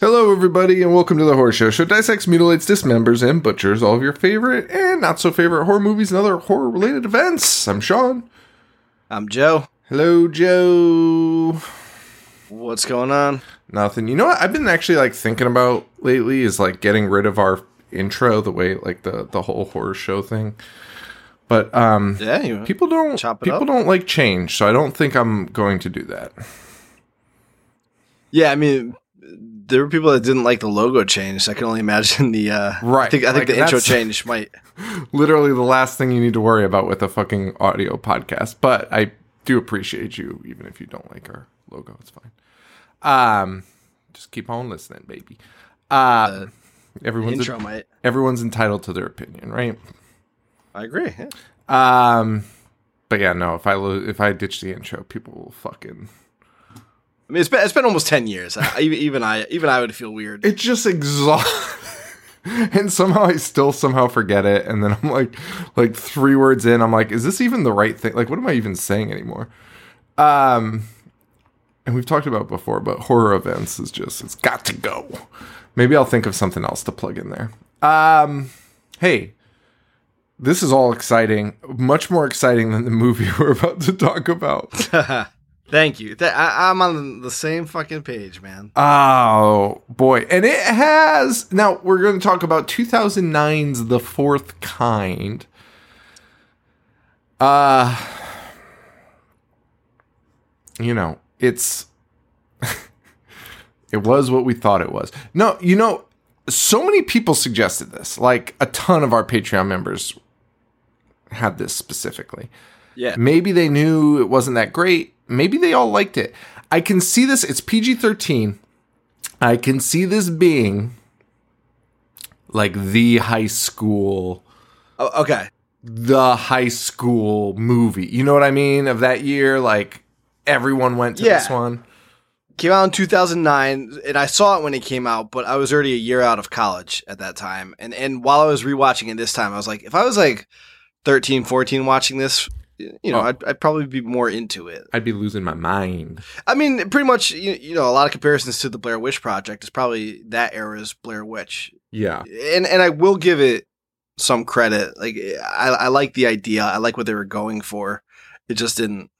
Hello, everybody, and welcome to the Horror Show. Show dissects, mutilates, dismembers, and butchers all of your favorite and not so favorite horror movies and other horror related events. I'm Sean. I'm Joe. Hello, Joe. What's going on? Nothing. You know what I've been actually like thinking about lately is like getting rid of our intro, the way like the the whole horror show thing. But um, Yeah, people don't Chop it people up? don't like change, so I don't think I'm going to do that. Yeah, I mean, there were people that didn't like the logo change. I can only imagine the. Uh, Right, I think, I think like, the intro change might. literally the last thing you need to worry about with a fucking audio podcast. But I do appreciate you, even if you don't like our logo. It's fine. Um, just keep on listening, baby. Uh, everyone's intro might. everyone's entitled to their opinion, right? I agree. Yeah. Um, but yeah, no. If I lo- if I ditch the intro, people will fucking. I mean, it's been it's been almost ten years. I, even I even I would feel weird. It just exhaust. and somehow I still somehow forget it, and then I'm like, like three words in, I'm like, is this even the right thing? Like, what am I even saying anymore? Um, and we've talked about before, but horror events is just it's got to go. Maybe I'll think of something else to plug in there. Um, hey, this is all exciting, much more exciting than the movie we're about to talk about. Thank you. Th- I, I'm on the same fucking page, man. Oh boy, and it has. Now we're going to talk about 2009's The Fourth Kind. Uh, you know, it's. it was what we thought it was. No, you know, so many people suggested this. Like a ton of our Patreon members had this specifically. Yeah. Maybe they knew it wasn't that great. Maybe they all liked it. I can see this. It's PG 13. I can see this being like the high school, Oh, okay. the high school movie. You know what I mean? Of that year, like everyone went to Yeah. this one. Came out in 2009, and I saw it when it came out, but I was already a year out of college at that time. And and while I was rewatching it this time, I was like, if I was like 13, 14 watching this, you know, Oh. I'd, I'd probably be more into it. I'd be losing my mind. I mean, pretty much, you, you know, a lot of comparisons to the Blair Witch Project is probably that era's Blair Witch, Yeah. and and I will give it some credit. Like, I, I like the idea. I like what they were going for. It just didn't.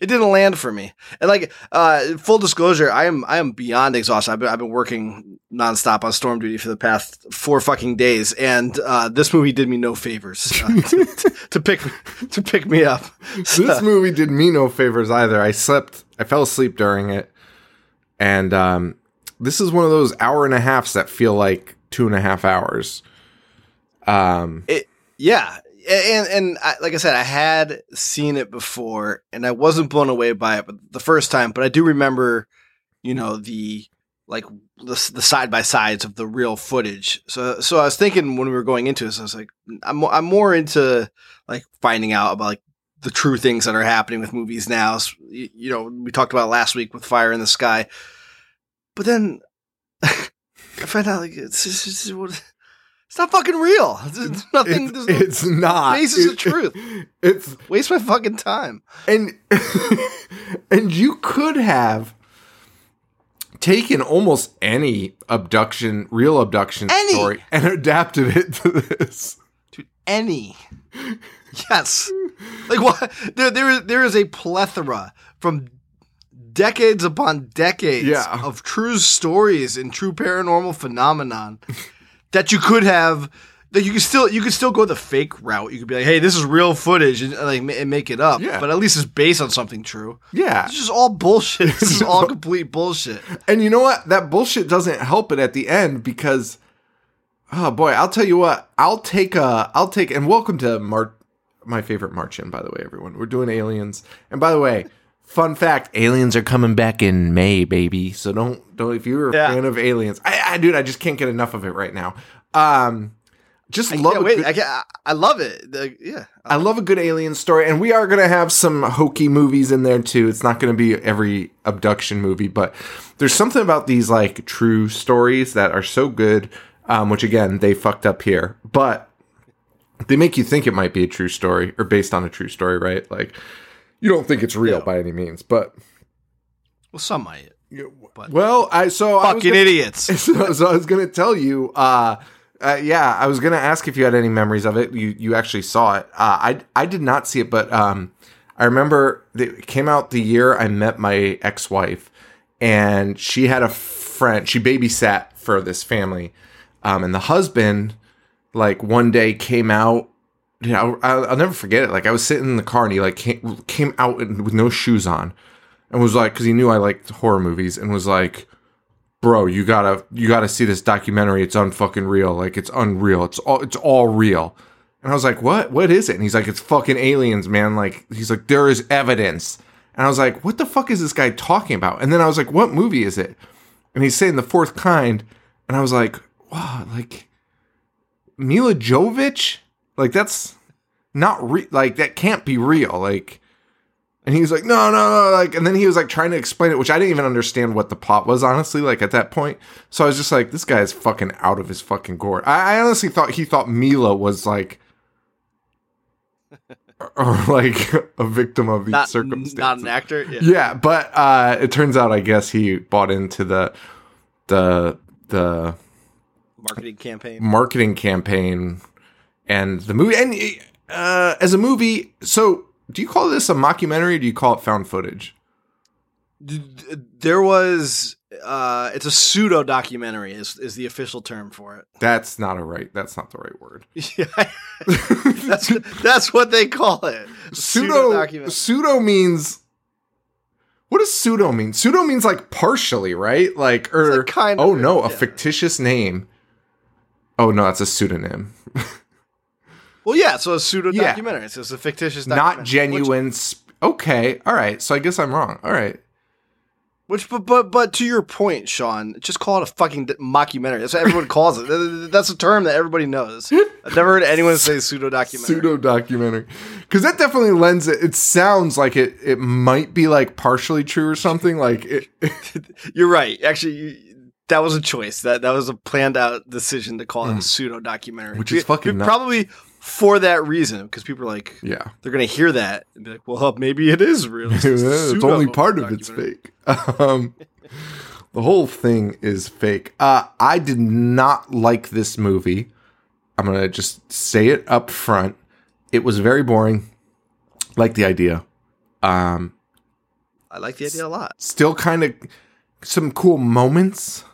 It didn't land for me. And like, uh, full disclosure, I am I am beyond exhausted. I've been I've been working nonstop on storm duty for the past four fucking days, and uh, this movie did me no favors uh, to, to pick to pick me up. this movie did me no favors either. I slept, I fell asleep during it, and um, this is one of those hour and a halfs that feel like two and a half hours. Um, Yeah, and and I, like I said, I had seen it before, and I wasn't blown away by it, but the first time. But I do remember, you know, the like the, the side by sides of the real footage. So so I was thinking when we were going into this, I was like, I'm I'm more into like finding out about like the true things that are happening with movies now. S- You, you know, we talked about last week with Fire in the Sky, but then I find out like it's it's, it's, it's not fucking real. There's nothing. it's, there's no- it's not. basis of It- truth. It's Waste my fucking time. and and you could have taken almost any abduction, real abduction Any. story, and adapted it to this. To any. Yes. Like what? There, there, is, there is a plethora from decades upon decades Yeah. of true stories and true paranormal phenomenon that you could have. That you could still you could still go the fake route. You could be like, "Hey, this is real footage," and like and make it up. Yeah. But at least it's based on something true. Yeah, It's just all bullshit. This is all complete bullshit. And you know what? That bullshit doesn't help it at the end because oh boy, I'll tell you what, I'll take a I'll take and welcome to Mar my favorite March in, by the way, everyone. We're doing aliens. And by the way, fun fact, aliens are coming back in May, baby. So don't don't if you're a Yeah. fan of aliens. I, I dude, I just can't get enough of it right now. Um just I love wait. good- I, I love it. The- yeah. I love a good alien story, and we are going to have some hokey movies in there too. It's not going to be every abduction movie, but there's something about these like true stories that are so good. Um, which again, they fucked up here, but they make you think it might be a true story or based on a true story, right? Like you don't think it's real by any means, but Well, some might. But- well, I so I was Fucking gonna- idiots. so, so I was gonna tell you, uh, uh, yeah, I was gonna ask if you had any memories of it. You you actually saw it. Uh, I I did not see it, but um, I remember it came out the year I met my ex wife, and she had a friend. She babysat for this family, um, and the husband, like one day came out. You know, I'll, I'll never forget it. Like I was sitting in the car, and he like came, came out with no shoes on, and was like, because he knew I liked horror movies, and was like bro, you gotta you gotta see this documentary. It's unfucking real. Like it's unreal. It's all it's all real. And I was like, what? What is it? And he's like, it's fucking aliens, man. Like he's like, there is evidence. And I was like, what the fuck is this guy talking about? And then I was like, what movie is it? And he's saying the fourth kind. And I was like, wow, like Mila Jovovich? Like that's not re- like that can't be real. Like and he was like, no, no, no, like, and then he was like trying to explain it, which I didn't even understand what the plot was, honestly, like at that point. So I was just like, this guy is fucking out of his fucking gourd. I, I honestly thought he thought Mila was like, or like a victim of these Not, circumstances. not an actor. Yeah. yeah, but uh, it turns out, I guess he bought into the the the Marketing campaign. marketing campaign and the movie and uh, as a movie so do you call this a mockumentary or do you call it found footage There was. Uh, it's a pseudo documentary. Is is the official term for it? that's not a right that's not the right word Yeah, that's that's what they call it. pseudo pseudo means what does pseudo mean pseudo means like partially right like or like kind of, oh no a yeah. fictitious name oh no that's a pseudonym Well, yeah. So a pseudo Yeah. documentary. So it's a fictitious, documentary, not genuine sp- okay all right so i guess i'm wrong all right Which, but but but to your point, Sean, just call it a fucking d- mockumentary. That's what everyone calls it. That's a term that everybody knows. I've never heard anyone say pseudo documentary. pseudo documentary because that definitely lends it it sounds like it it might be like partially true or something like it You're right. Actually, you, that was a choice. That that was a planned out decision to call it a pseudo documentary, Mm. Which is fucking nuts. probably for that reason because people are like, yeah they're gonna hear that and be like, well, maybe it is real. It's, it's only part of it's fake um the whole thing is fake uh i did not like this movie i'm gonna just say it up front it was very boring like the idea um I like the idea a lot. still kind of some cool moments.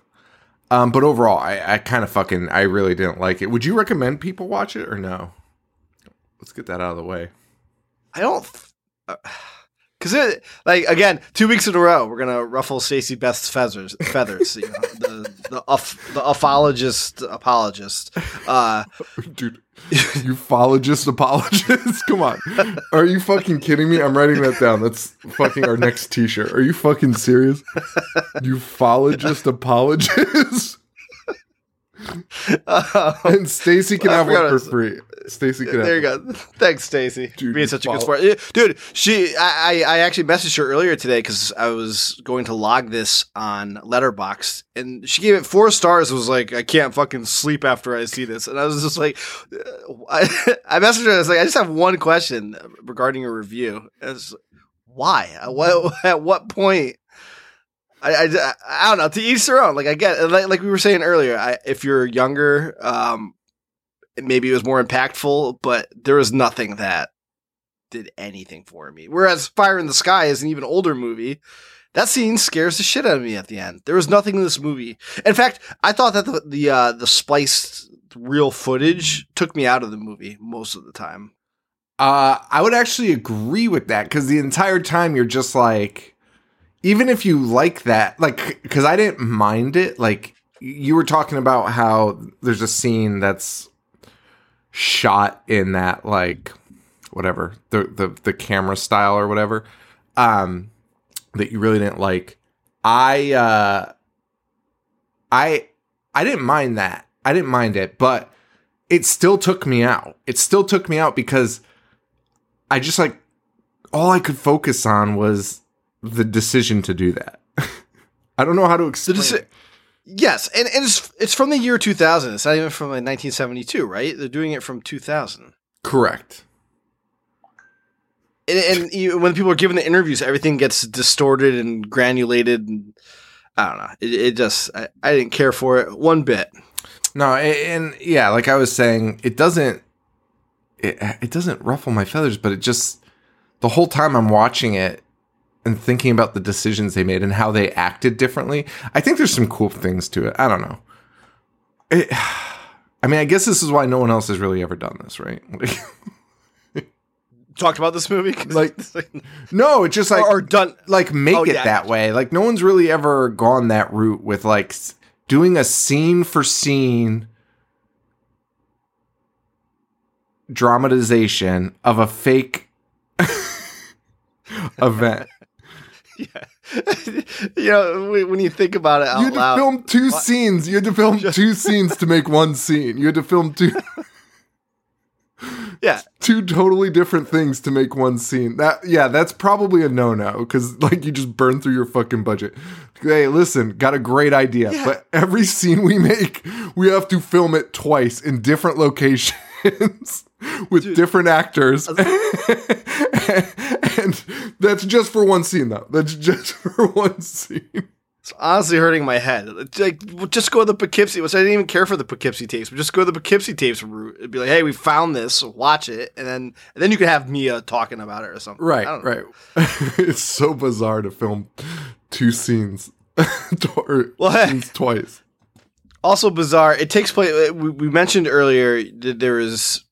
Um, but overall, I, I kind of fucking, I really didn't like it. Would you recommend people watch it or no? Let's get that out of the way. I don't. Because it like again, two weeks in a row, we're gonna ruffle Stacey Beth's feathers. Feathers, you know, the the the ufologist apologist. Uh, Dude, ufologist apologist? Come on. Are you fucking kidding me? I'm writing that down. That's fucking our next t shirt. Are you fucking serious? Ufologist apologist? Uh, and Stacy can I have one for free. Stacy can there you go. Thanks, Stacy, being such a good sport, dude. She, I, I actually messaged her earlier today because I was going to log this on Letterboxd, and she gave it four stars. It was like, I can't fucking sleep after I see this, and I was just like, uh, I, I messaged her. I was like, I just have one question regarding a review. It's why? At what at what point? I, I, I don't know. To each their own. Like I get, like, like we were saying earlier. I, if you're younger, um, maybe it was more impactful, but there was nothing that did anything for me. Whereas Fire in the Sky is an even older movie. That scene scares the shit out of me at the end. There was nothing in this movie. In fact, I thought that the the, uh, the spliced real footage took me out of the movie most of the time. Uh, I would actually agree with that because the entire time you're just like, even if you like that, like, because I didn't mind it. Like, you were talking about how there's a scene that's shot in that, like, whatever, the, the, the camera style or whatever, um, that you really didn't like. I, uh, I, I didn't mind that. I didn't mind it, but it still took me out. It still took me out because I just like all I could focus on was the decision to do that. I don't know how to explain. deci- it. yes, and, and it's it's from the year 2000. It's not even from like 1972, right? They're doing it from 2000. Correct. And, and you, when people are giving the interviews, everything gets distorted and granulated. And I don't know. It, it just I, I didn't care for it one bit. No, a- and yeah, like I was saying, it doesn't it, it doesn't ruffle my feathers, but it just the whole time I'm watching it and thinking about the decisions they made and how they acted differently. I think there's some cool things to it. I don't know. It, I mean, I guess this is why no one else has really ever done this, right? Like, Talked about this movie, Like, like- no, it's just like or, or done. like make Oh, it yeah, that way. Like no one's really ever gone that route with like doing a scene for scene dramatization of a fake event. Yeah. you know, when you think about it out You had to loud, film two scenes. You had to film two scenes to make one scene. You had to film two yeah, two totally different things to make one scene. That yeah, that's probably a no no because like you just burn through your fucking budget. Hey, listen, got a great idea, Yeah. but every scene we make, we have to film it twice in different locations with different actors, and that's just for one scene though. That's just for one scene. it's honestly hurting my head. Like, just go to the Poughkeepsie. Which I didn't even care for the Poughkeepsie tapes, but just go to the Poughkeepsie tapes route. It'd be like, hey, we found this. Watch it, and then and then you could have Mia talking about it or something. Right, I don't know. right. it's so bizarre to film two scenes or Well, hey. scenes twice. Also bizarre. It takes place. We, we mentioned earlier that there is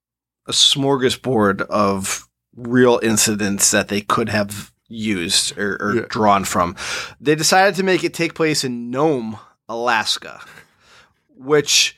a smorgasbord of real incidents that they could have used or, or Yeah. drawn from. They decided to make it take place in Nome, Alaska, which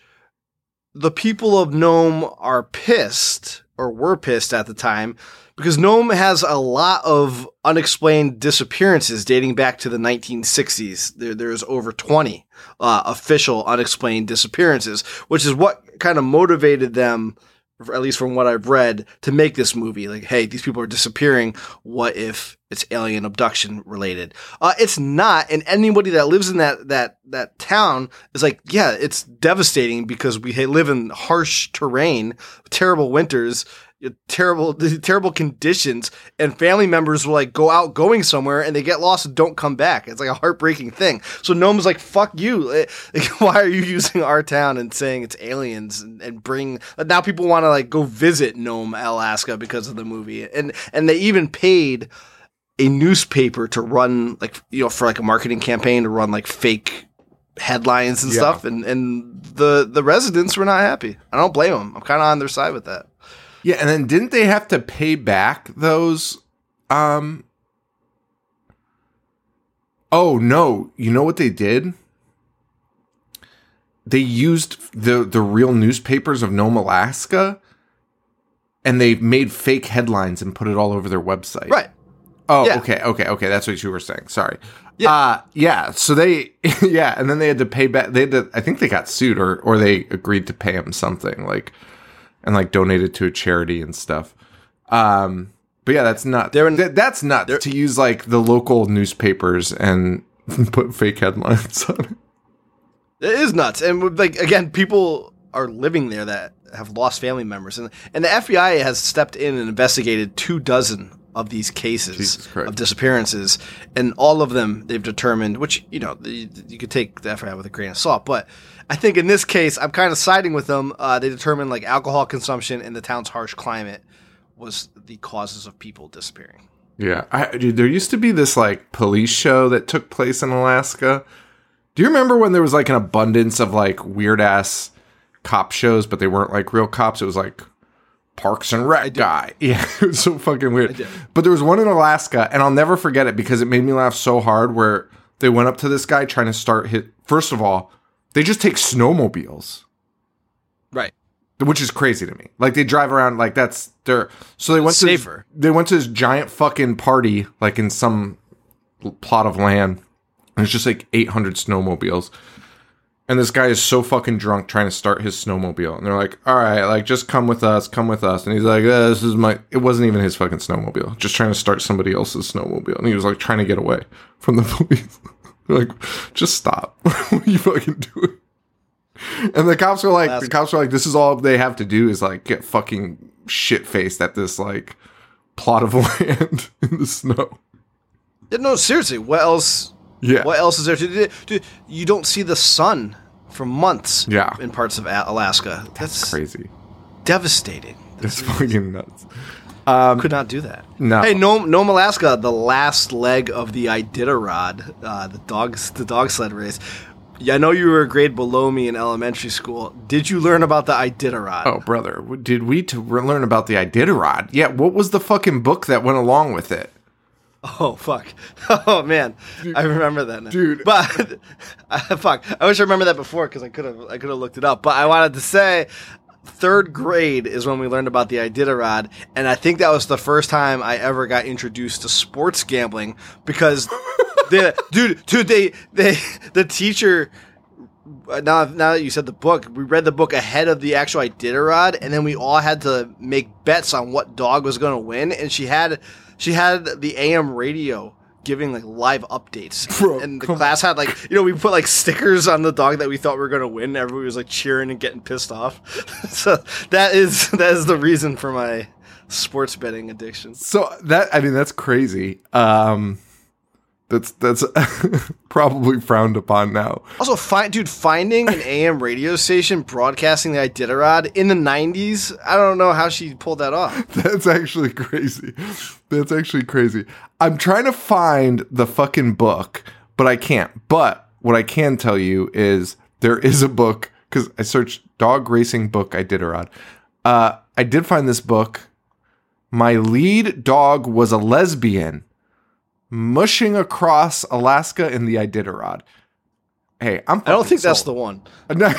the people of Nome are pissed or were pissed at the time because Nome has a lot of unexplained disappearances dating back to the 1960s. There, there's over 20 uh, official unexplained disappearances, which is what kind of motivated them, at least from what I've read, to make this movie. Like, hey, these people are disappearing. What if it's alien abduction related? Uh, it's not, and anybody that lives in that that that town is like, yeah, it's devastating because we live in harsh terrain, terrible winters. Uh, terrible, terrible conditions, and family members will like go out going somewhere and they get lost and don't come back. It's like a heartbreaking thing. So Nome's like, "Fuck you! Like, why are you using our town and saying it's aliens and, and bring?" Now people want to like go visit Nome, Alaska because of the movie, and and they even paid a newspaper to run like you know for like a marketing campaign to run like fake headlines and Yeah. stuff, and and the the residents were not happy. I don't blame them. I'm kind of on their side with that. Yeah, and then didn't they have to pay back those um Oh no, you know what they did? They used the the real newspapers of Nome, Alaska and they made fake headlines and put it all over their website. Right. Oh, Yeah. okay, okay, okay. That's what you were saying. Sorry. Yeah. Uh yeah, so they yeah, and then they had to pay back they had to I think they got sued or or they agreed to pay him something like and like donated to a charity and stuff. Um but yeah, that's nuts. They're in- Th- that's nuts to use like the local newspapers and put fake headlines on it. It is nuts, and like again, people are living there that have lost family members, and and the FBI has stepped in and investigated two dozen of these cases of disappearances, and all of them they've determined, which you know you, you could take the FBI with a grain of salt, but I think in this case I'm kind of siding with them. Uh, they determined like alcohol consumption and the town's harsh climate was the causes of people disappearing. Yeah, I, dude, there used to be this like police show that took place in Alaska. Do you remember when there was like an abundance of like weird ass cop shows, but they weren't like real cops? It was like Parks and Rec guy. Yeah, it was so fucking weird. But there was one in Alaska, and I'll never forget it because it made me laugh so hard. Where they went up to this guy trying to start hit. First of all, they just take snowmobiles Right. which is crazy to me. Like they drive around like that's their. So they went to this- safer. they went to this giant fucking party like in some plot of land. And it's just like 800 snowmobiles. and this guy is so fucking drunk trying to start his snowmobile and they're like all right like just come with us come with us and he's like uh, this is my it wasn't even his fucking snowmobile just trying to start somebody else's snowmobile and he was like trying to get away from the police they're like just stop what are you fucking doing and the cops are like That's- the cops are like this is all they have to do is like get fucking shit faced at this like plot of land in the snow Yeah, no, seriously, what else? yeah What else is there to do? Dude, you don't see the sun for months. Yeah. in parts of Alaska. That's, crazy devastating. it's fucking nuts Could not do that. No. Hey, Nome, Nome, Alaska, the last leg of the Iditarod, uh, the dogs, the dog sled race. Yeah, I know you were a grade below me in elementary school. Did you learn about the Iditarod? Oh, brother, did we to learn about the Iditarod? Yeah, what was the fucking book that went along with it? Oh fuck! Oh man, I remember that now. Dude. But fuck, I wish I remember that before because I could have I could have looked it up. But I wanted to say, third grade is when we learned about the Iditarod, and I think that was the first time I ever got introduced to sports gambling because, the dude, dude, they they the teacher. uh, Now, now that you said the book, we read the book ahead of the actual Iditarod, and then we all had to make bets on what dog was going to win. And she had, she had the AM radio giving like live updates, Bro, and the class had like, you know, we put like stickers on the dog that we thought we were going to win. Everybody was like cheering and getting pissed off. so that is that is the reason for my sports betting addiction. So that I mean that's crazy. Um that's that's probably frowned upon now. Also, find dude, finding an AM radio station broadcasting the Iditarod in the '90s. I don't know how she pulled that off. That's actually crazy. That's actually crazy. I'm trying to find the fucking book, but I can't. But what I can tell you is there is a book because I searched dog racing book Iditarod. Uh, I did find this book. My lead dog was a lesbian, mushing across Alaska in the Iditarod. Hey, I'm. I don't think that's the one. No.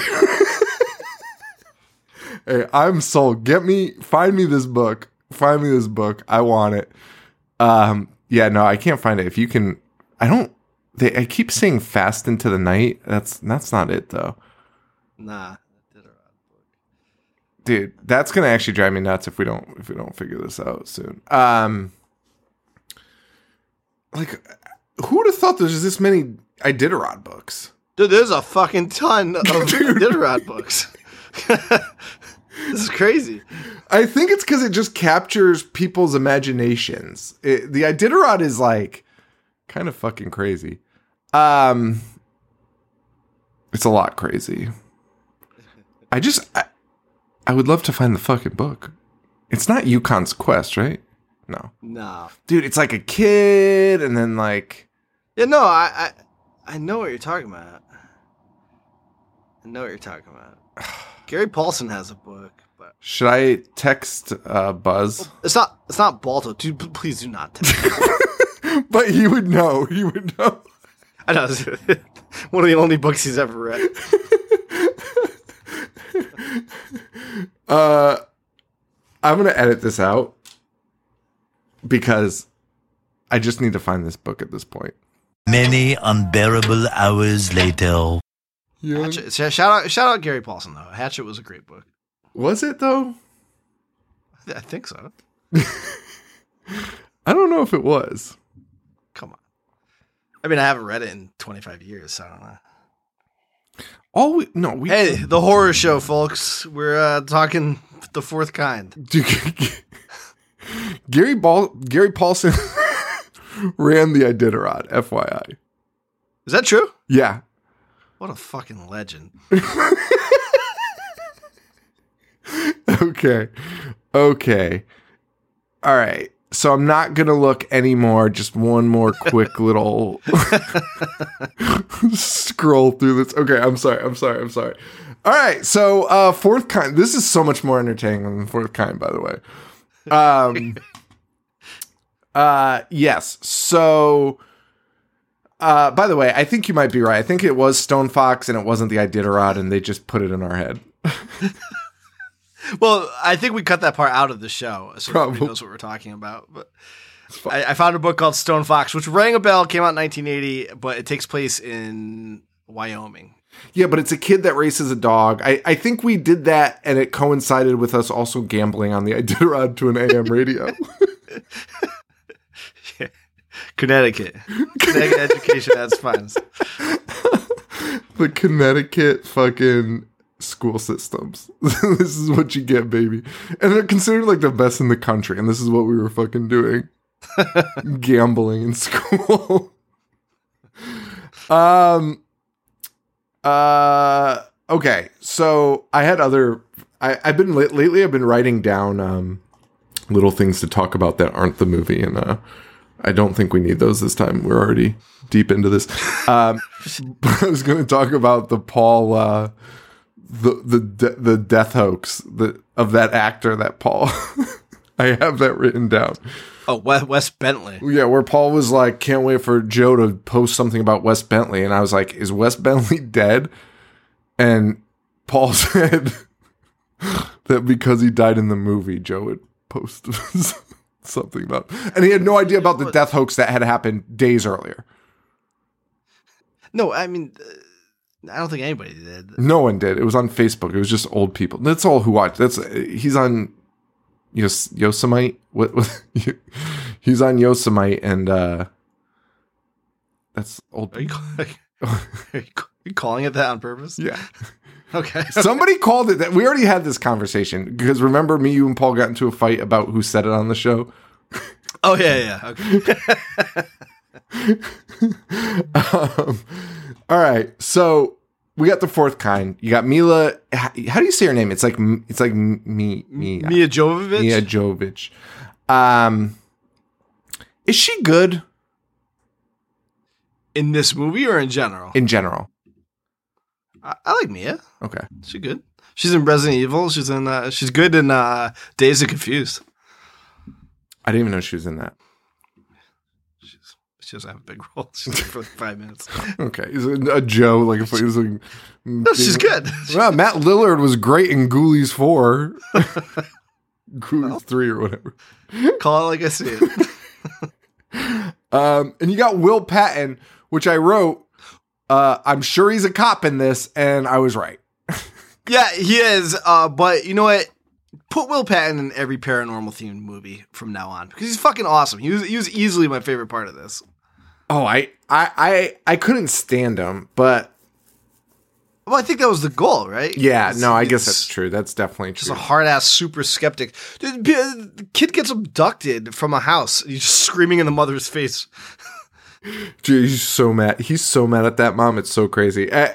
hey, I'm sold. Get me, find me this book. Find me this book. I want it. Um, yeah, no, I can't find it. If you can, I don't. They, I keep saying "fast into the night." That's that's not it though, Nah. dude. That's gonna actually drive me nuts if we don't if we don't figure this out soon. Um, like, who would have thought there's this many Iditarod books? Dude, there's a fucking ton of Iditarod books. this is crazy. I think it's because it just captures people's imaginations. It, the Iditarod is like kind of fucking crazy. Um, it's a lot crazy. I just, I, I would love to find the fucking book. It's not Yukon's Quest, right? No, no, dude, it's like a kid, and then like, Yeah, no, I, I I know what you're talking about. I know what you're talking about. Gary Paulsen has a book, but should I text uh, Buzz? it's not it's not Balto. Dude, please do not. But he would know. He would know. I know one of the only books he's ever read. Uh, I'm gonna edit this out because I just need to find this book at this point. Many unbearable hours later. Yeah. Hatchet, shout out shout out Gary Paulsen though. Hatchet was a great book. Was it though? I, th- I think so. I don't know if it was. Come on. I mean, I haven't read it in 25 years, so I don't know. All we no we Hey, the horror show, folks. We're uh, talking the fourth kind. Gary Ball Gary Paulsen ran the Iditarod. FYI. Is that true? Yeah. What a fucking legend. Okay. Okay. All right. So I'm not gonna look anymore. Just one more quick little scroll through this. Okay, I'm sorry. I'm sorry. I'm sorry. All right. So uh fourth kind. This is so much more entertaining than fourth kind, by the way. Um. uh. Yes. So. Uh, by the way, I think you might be right. I think it was Stone Fox and it wasn't the Iditarod, and they just put it in our head. Well, I think we cut that part out of the show, so Probably. nobody knows what we're talking about. But. I, I found a book called Stone Fox, which rang a bell, came out in 1980, but it takes place in Wyoming. Yeah, but it's a kid that races a dog. I, I think we did that and it coincided with us also gambling on the Iditarod to an AM radio. yeah. Connecticut. Connecticut education at finest. the Connecticut fucking school systems. this is what you get, baby. And they're considered like the best in the country, and this is what we were fucking doing. Gambling in school. um uh okay. So I had other I, I've been lately I've been writing down um little things to talk about that aren't the movie and uh I don't think we need those this time. We're already deep into this. Um, I was going to talk about the Paul, uh, the the de- the death hoax the, of that actor, that Paul. I have that written down. Oh, Wes, Wes Bentley. Yeah, where Paul was like, "Can't wait for Joe to post something about Wes Bentley," and I was like, "Is Wes Bentley dead?" And Paul said that because he died in the movie, Joe would post something about, and he had no idea about the death hoax that had happened days earlier. No, I mean, uh, I don't think anybody did. No one did. It was on Facebook. It was just old people. That's all who watched. That's he's on Yos, Yosemite. What, what he's on Yosemite, and uh that's old. Are you, call- are you, ca- are you calling it that on purpose? Yeah. Okay. Somebody called it that. We already had this conversation because remember me, you, and Paul got into a fight about who said it on the show. oh yeah, yeah. Okay. um, all right, so we got the fourth kind. You got Mila. How, do you say her name? It's like it's like me me Mia Jovovich. Mia Jovovich. Um, is she good in this movie or in general? in general? I, I like Mia. Okay, She's good. She's in Resident Evil. She's in. Uh, she's good in uh, Dazed and Confused. I didn't even know she was in that. She doesn't have a big role. She's there for like five minutes. Okay, is it a Joe like if it like No, she's good. Well, Matt Lillard was great in Ghoulies four, Ghoulies three or whatever. Call it like I see it. Um, and you got Will Patton, which I wrote. Uh, I'm sure he's a cop in this, and I was right. Yeah, he is. Uh, but you know what? Put Will Patton in every paranormal themed movie from now on because he's fucking awesome. He was he was easily my favorite part of this. Oh, I, I, I, I couldn't stand him, but Well, I think that was the goal, right? yeah, It's- no, I guess that's true. That's definitely Just true. a hard ass super skeptic. Dude, The kid gets abducted from a house. He's just screaming in the mother's face. Dude, he's so mad. He's so mad at that mom. It's so crazy. Uh,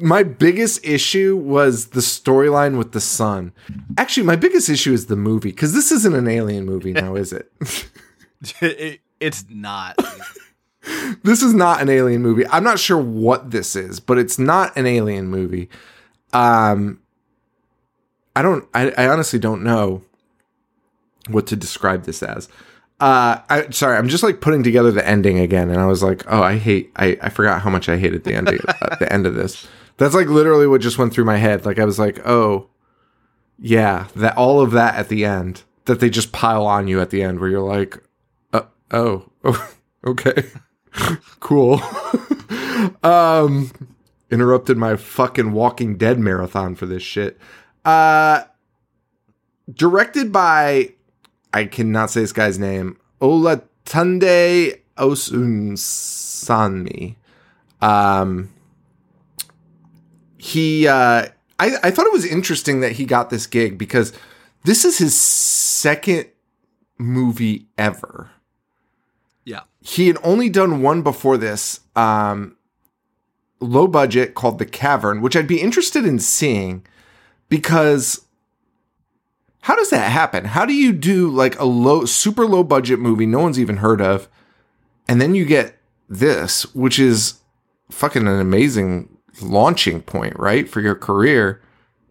my biggest issue was the storyline with the son. Actually, my biggest issue is the movie because this isn't an alien movie now, is it? It- it's not. this is not an alien movie. I'm not sure what this is, but it's not an alien movie. Um, I don't. I, I honestly don't know what to describe this as. Uh, I sorry. I'm just like putting together the ending again, and I was like, oh, I hate. I I forgot how much I hated the ending. at the end of this. That's like literally what just went through my head. Like I was like, oh, yeah, that all of that at the end that they just pile on you at the end, where you're like, uh, oh, oh, okay, cool. um, interrupted my fucking Walking Dead marathon for this shit. Uh, directed by, I cannot say this guy's name, Olatunde Osunsanmi. Um, he, uh, I, I thought it was interesting that he got this gig because this is his second movie ever yeah. he had only done one before this um low budget called the cavern which i'd be interested in seeing because how does that happen how do you do like a low super low budget movie no one's even heard of and then you get this which is fucking an amazing launching point right for your career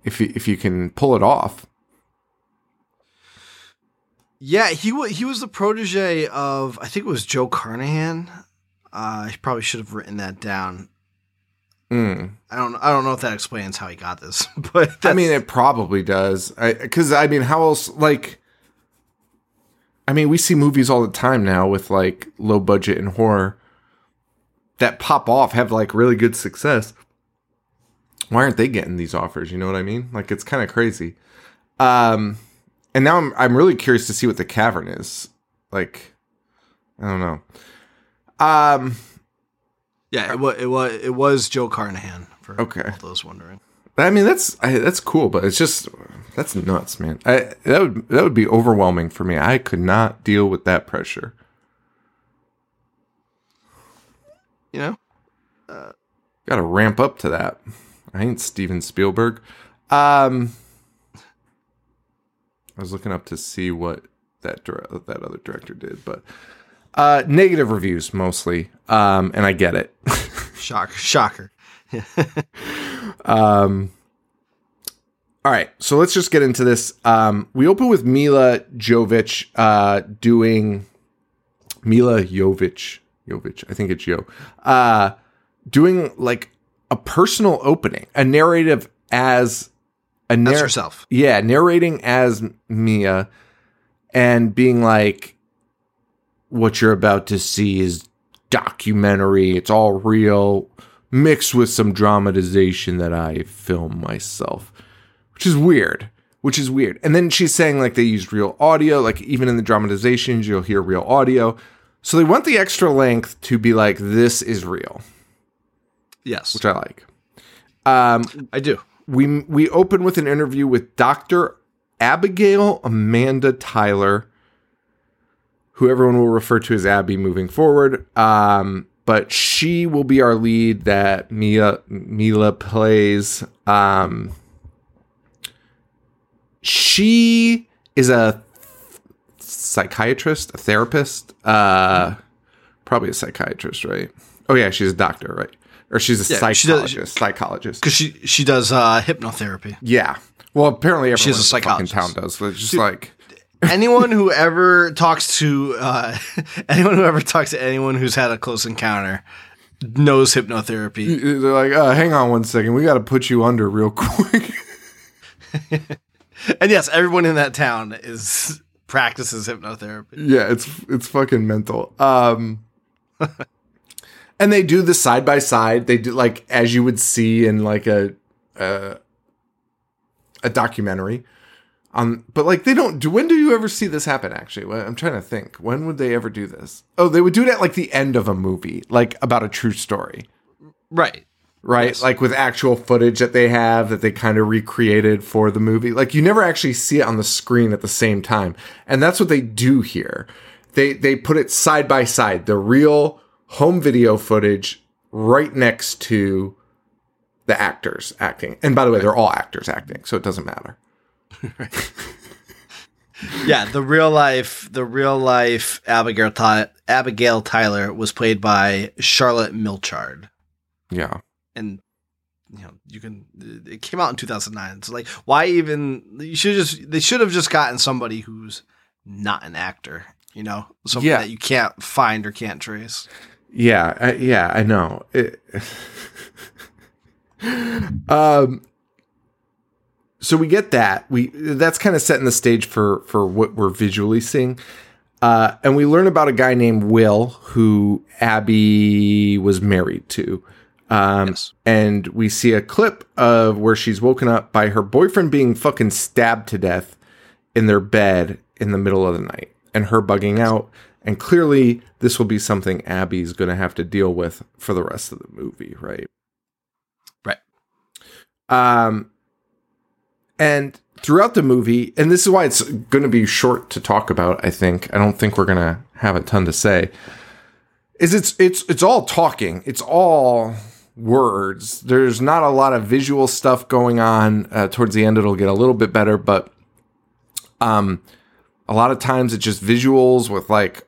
if you, if you can pull it off Yeah, he was he was the protege of I think it was Joe Carnahan. Uh, he probably should have written that down. Mm. I don't I don't know if that explains how he got this, but I mean, it probably does. Because I, mean, how else? Like, I mean, we see movies all the time now with like low budget and horror. that pop off have like really good success. Why aren't they getting these offers? You know what I mean? Like it's kind of crazy. Um, and now I'm I'm really curious to see what the cavern is. Like, I don't know. Um, Yeah, it was it was it was Joe Carnahan for Okay. those wondering. I mean that's I, that's cool, but it's just that's nuts, man. I that would that would be overwhelming for me. I could not deal with that pressure. You know? uh, Got to ramp up to that. I ain't Steven Spielberg. Um, I was looking up to see what that dir- that other director did, but uh, negative reviews mostly. Um, and I get it. Shock shocker. Um, all right, so let's just get into this. Um, we open with Mila Jovich uh, doing Mila Jovich, Jovich, I think it's Yo, uh, doing like a personal opening, a narrative as a narrative. herself. Yeah, narrating as Mia and being like, what you're about to see is documentary. It's all real, mixed with some dramatization that I film myself, which is weird. Which is weird. And then she's saying like they used real audio, like even in the dramatizations, you'll hear real audio. So they went the extra length to be like, this is real, Yes. which I like. Um, I do. We we open with an interview with Dr. Abigail Amanda Tyler, who everyone will refer to as Abby moving forward. Um, but she will be our lead that Mia Mila plays. Um, she is a psychiatrist, a therapist, uh, probably a psychiatrist, right? Oh yeah, she's a doctor, right? Or she's a Yeah, she does- psychologist. psychologist. Because she she does uh, hypnotherapy. Yeah. Well, apparently everyone She is a in psychologist. town does. It's just like, anyone who ever talks to uh, anyone who ever talks to anyone who's had a close encounter knows hypnotherapy. they're like, uh, hang on one second. We got to put you under real quick. And yes, everyone in that town is practices hypnotherapy. yeah, it's it's fucking mental. Um, and they do the side by side. They do like as you would see in like a a, a documentary. Um, but like they don't do. When do you ever see this happen? Actually, Well, I'm trying to think. When would they ever do this? Oh, they would do it at like the end of a movie, like about a true story. Right. right? Like with actual footage that they have that they kind of recreated for the movie. Like you never actually see it on the screen at the same time. And that's what they do here. They they put it side by side, the real home video footage right next to the actors acting. And by the way, they're all actors acting, so it doesn't matter. Yeah, the real life the real life Abigail Ty- Abigail Tyler was played by Charlotte Milchard. Yeah. and you know you can it came out in 2009 so like why even you should just they should have just gotten somebody who's not an actor you know somebody Yeah. that you can't find or can't trace Yeah, I, yeah, I know. It, um, so we get that. We that's kind of setting the stage for for what we're visually seeing. Uh, and we learn about a guy named Will who Abby was married to. Um, Yes. and we see a clip of where she's woken up by her boyfriend being fucking stabbed to death in their bed in the middle of the night and her bugging out. And clearly, this will be something Abby's going to have to deal with for the rest of the movie, right? Right. Um, and throughout the movie, and this is why it's going to be short to talk about. I think I don't think we're going to have a ton to say. Is it's it's it's all talking. It's all words. There's not a lot of visual stuff going on. Uh, towards the end, it'll get a little bit better, but um, a lot of times it's just visuals with like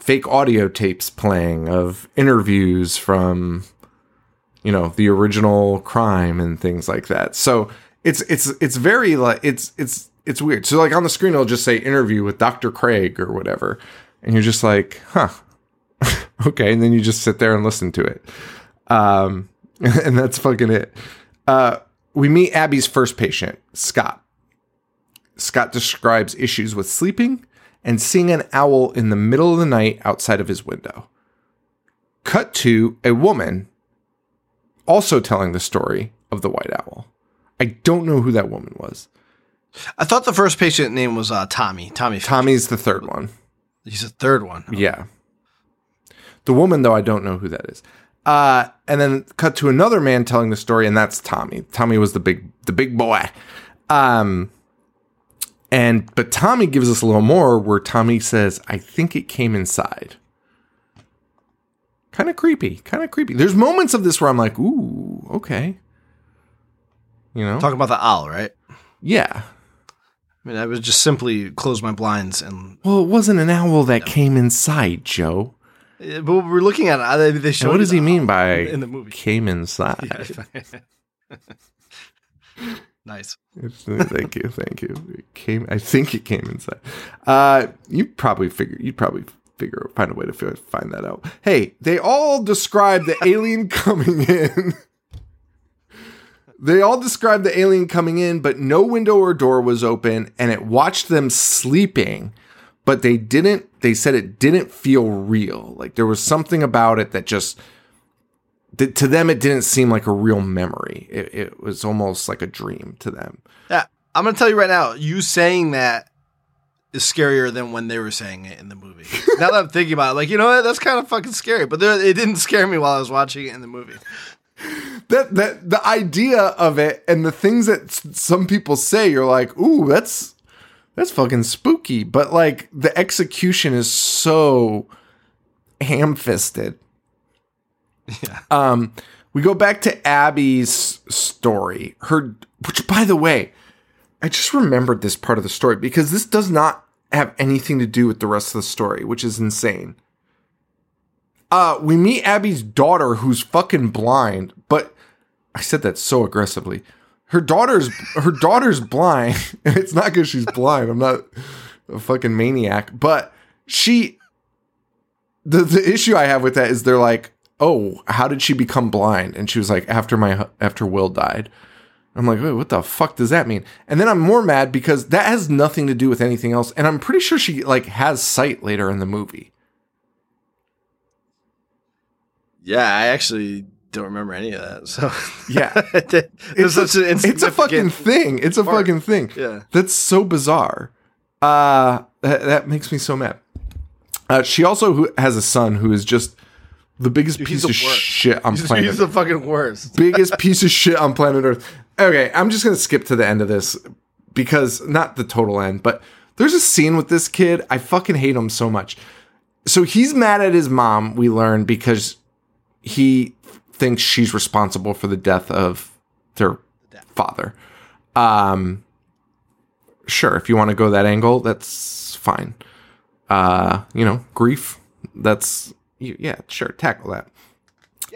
fake audio tapes playing of interviews from you know the original crime and things like that. So it's it's it's very like it's it's it's weird. So like on the screen it'll just say interview with dr craig or whatever. And you're just like huh. Okay. And then you just sit there and listen to it. Um and that's fucking it. Uh we meet abby's first patient scott. Scott describes issues with sleeping and seeing an owl in the middle of the night outside of his window. cut to a woman also telling the story of the white owl. I don't know who that woman was. I thought the first patient name was uh, Tommy. Tommy. Tommy's the third one. He's the third one. Yeah. The woman, though, I don't know who that is. Uh, and then cut to another man telling the story, and that's Tommy. Tommy was the big, the big boy. Um, and but Tommy gives us a little more, where Tommy says, "I think it came inside." Kind of creepy, kind of creepy. There's moments of this where I'm like, "Ooh, okay," you know, Talking about the owl, right? yeah. I mean, I would just simply close my blinds and. Well, it wasn't an owl that came inside, Joe. Uh, But we're looking at it. They, showed what does he mean by in the movie? came inside? nice. Thank you, thank you. It came. I think it came inside. Uh, you probably figure. You'd probably figure find a way to fi- find that out. Hey, they all describe the alien coming in. They all described the alien coming in, but no window or door was open, and it watched them sleeping. But they didn't. They said it didn't feel real. Like there was something about it that just that to them it didn't seem like a real memory. It, it was almost like a dream to them. Yeah, I'm gonna tell you right now. You saying that is scarier than when they were saying it in the movie. now that I'm thinking about it, like you know what, that's kind of fucking scary. But there, it didn't scare me while I was watching it in the movie. that that the idea of it and the things that s- some people say you're like ooh that's that's fucking spooky but like the execution is so ham-fisted Yeah. um we go back to abby's story her which by the way i just remembered this part of the story because this does not have anything to do with the rest of the story which is insane uh, we meet Abby's daughter, who's fucking blind. But I said that so aggressively. Her daughter's her daughter's blind, it's not because she's blind. I'm not a fucking maniac, but she. The the issue I have with that is they're like, oh, how did she become blind? And she was like, after my after Will died. I'm like, wait, what the fuck does that mean? And then I'm more mad because that has nothing to do with anything else. And I'm pretty sure she like has sight later in the movie. Yeah, I actually don't remember any of that. So Yeah. it was such an it's a fucking thing. It's a part. fucking thing. Yeah. That's so bizarre. Uh that, that makes me so mad. Uh, she also has a son who is just the biggest he's piece of worst. shit on He's, planet he's the fucking worst. biggest piece of shit on planet Earth. Okay, I'm just gonna skip to the end of this because not the total end, but there's a scene with this kid. I fucking hate him so much. So he's mad at his mom, we learn, because he thinks she's responsible for the death of their father. Um sure, if you want to go that angle, that's fine. Uh, you know, grief, that's yeah, sure, tackle that.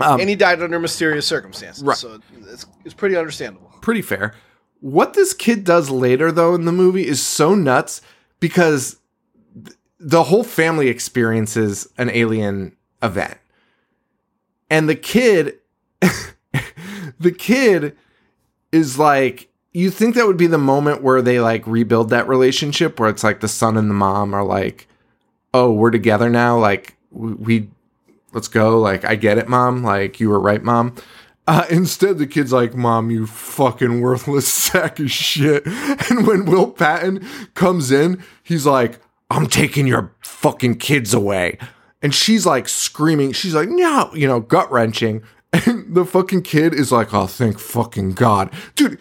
Um, and he died under mysterious circumstances. Right. So it's, it's pretty understandable. pretty fair. What this kid does later, though, in the movie is so nuts because th- the whole family experiences an alien event. And the kid, the kid is like, you think that would be the moment where they like rebuild that relationship where it's like the son and the mom are like, oh, we're together now. Like, we, we let's go. Like, I get it, mom. Like, you were right, mom. Uh, instead, the kid's like, Mom, you fucking worthless sack of shit. And when Will Patton comes in, he's like, I'm taking your fucking kids away. And she's like screaming. She's like, no, you know, gut wrenching. And the fucking kid is like, oh, thank fucking God. Dude,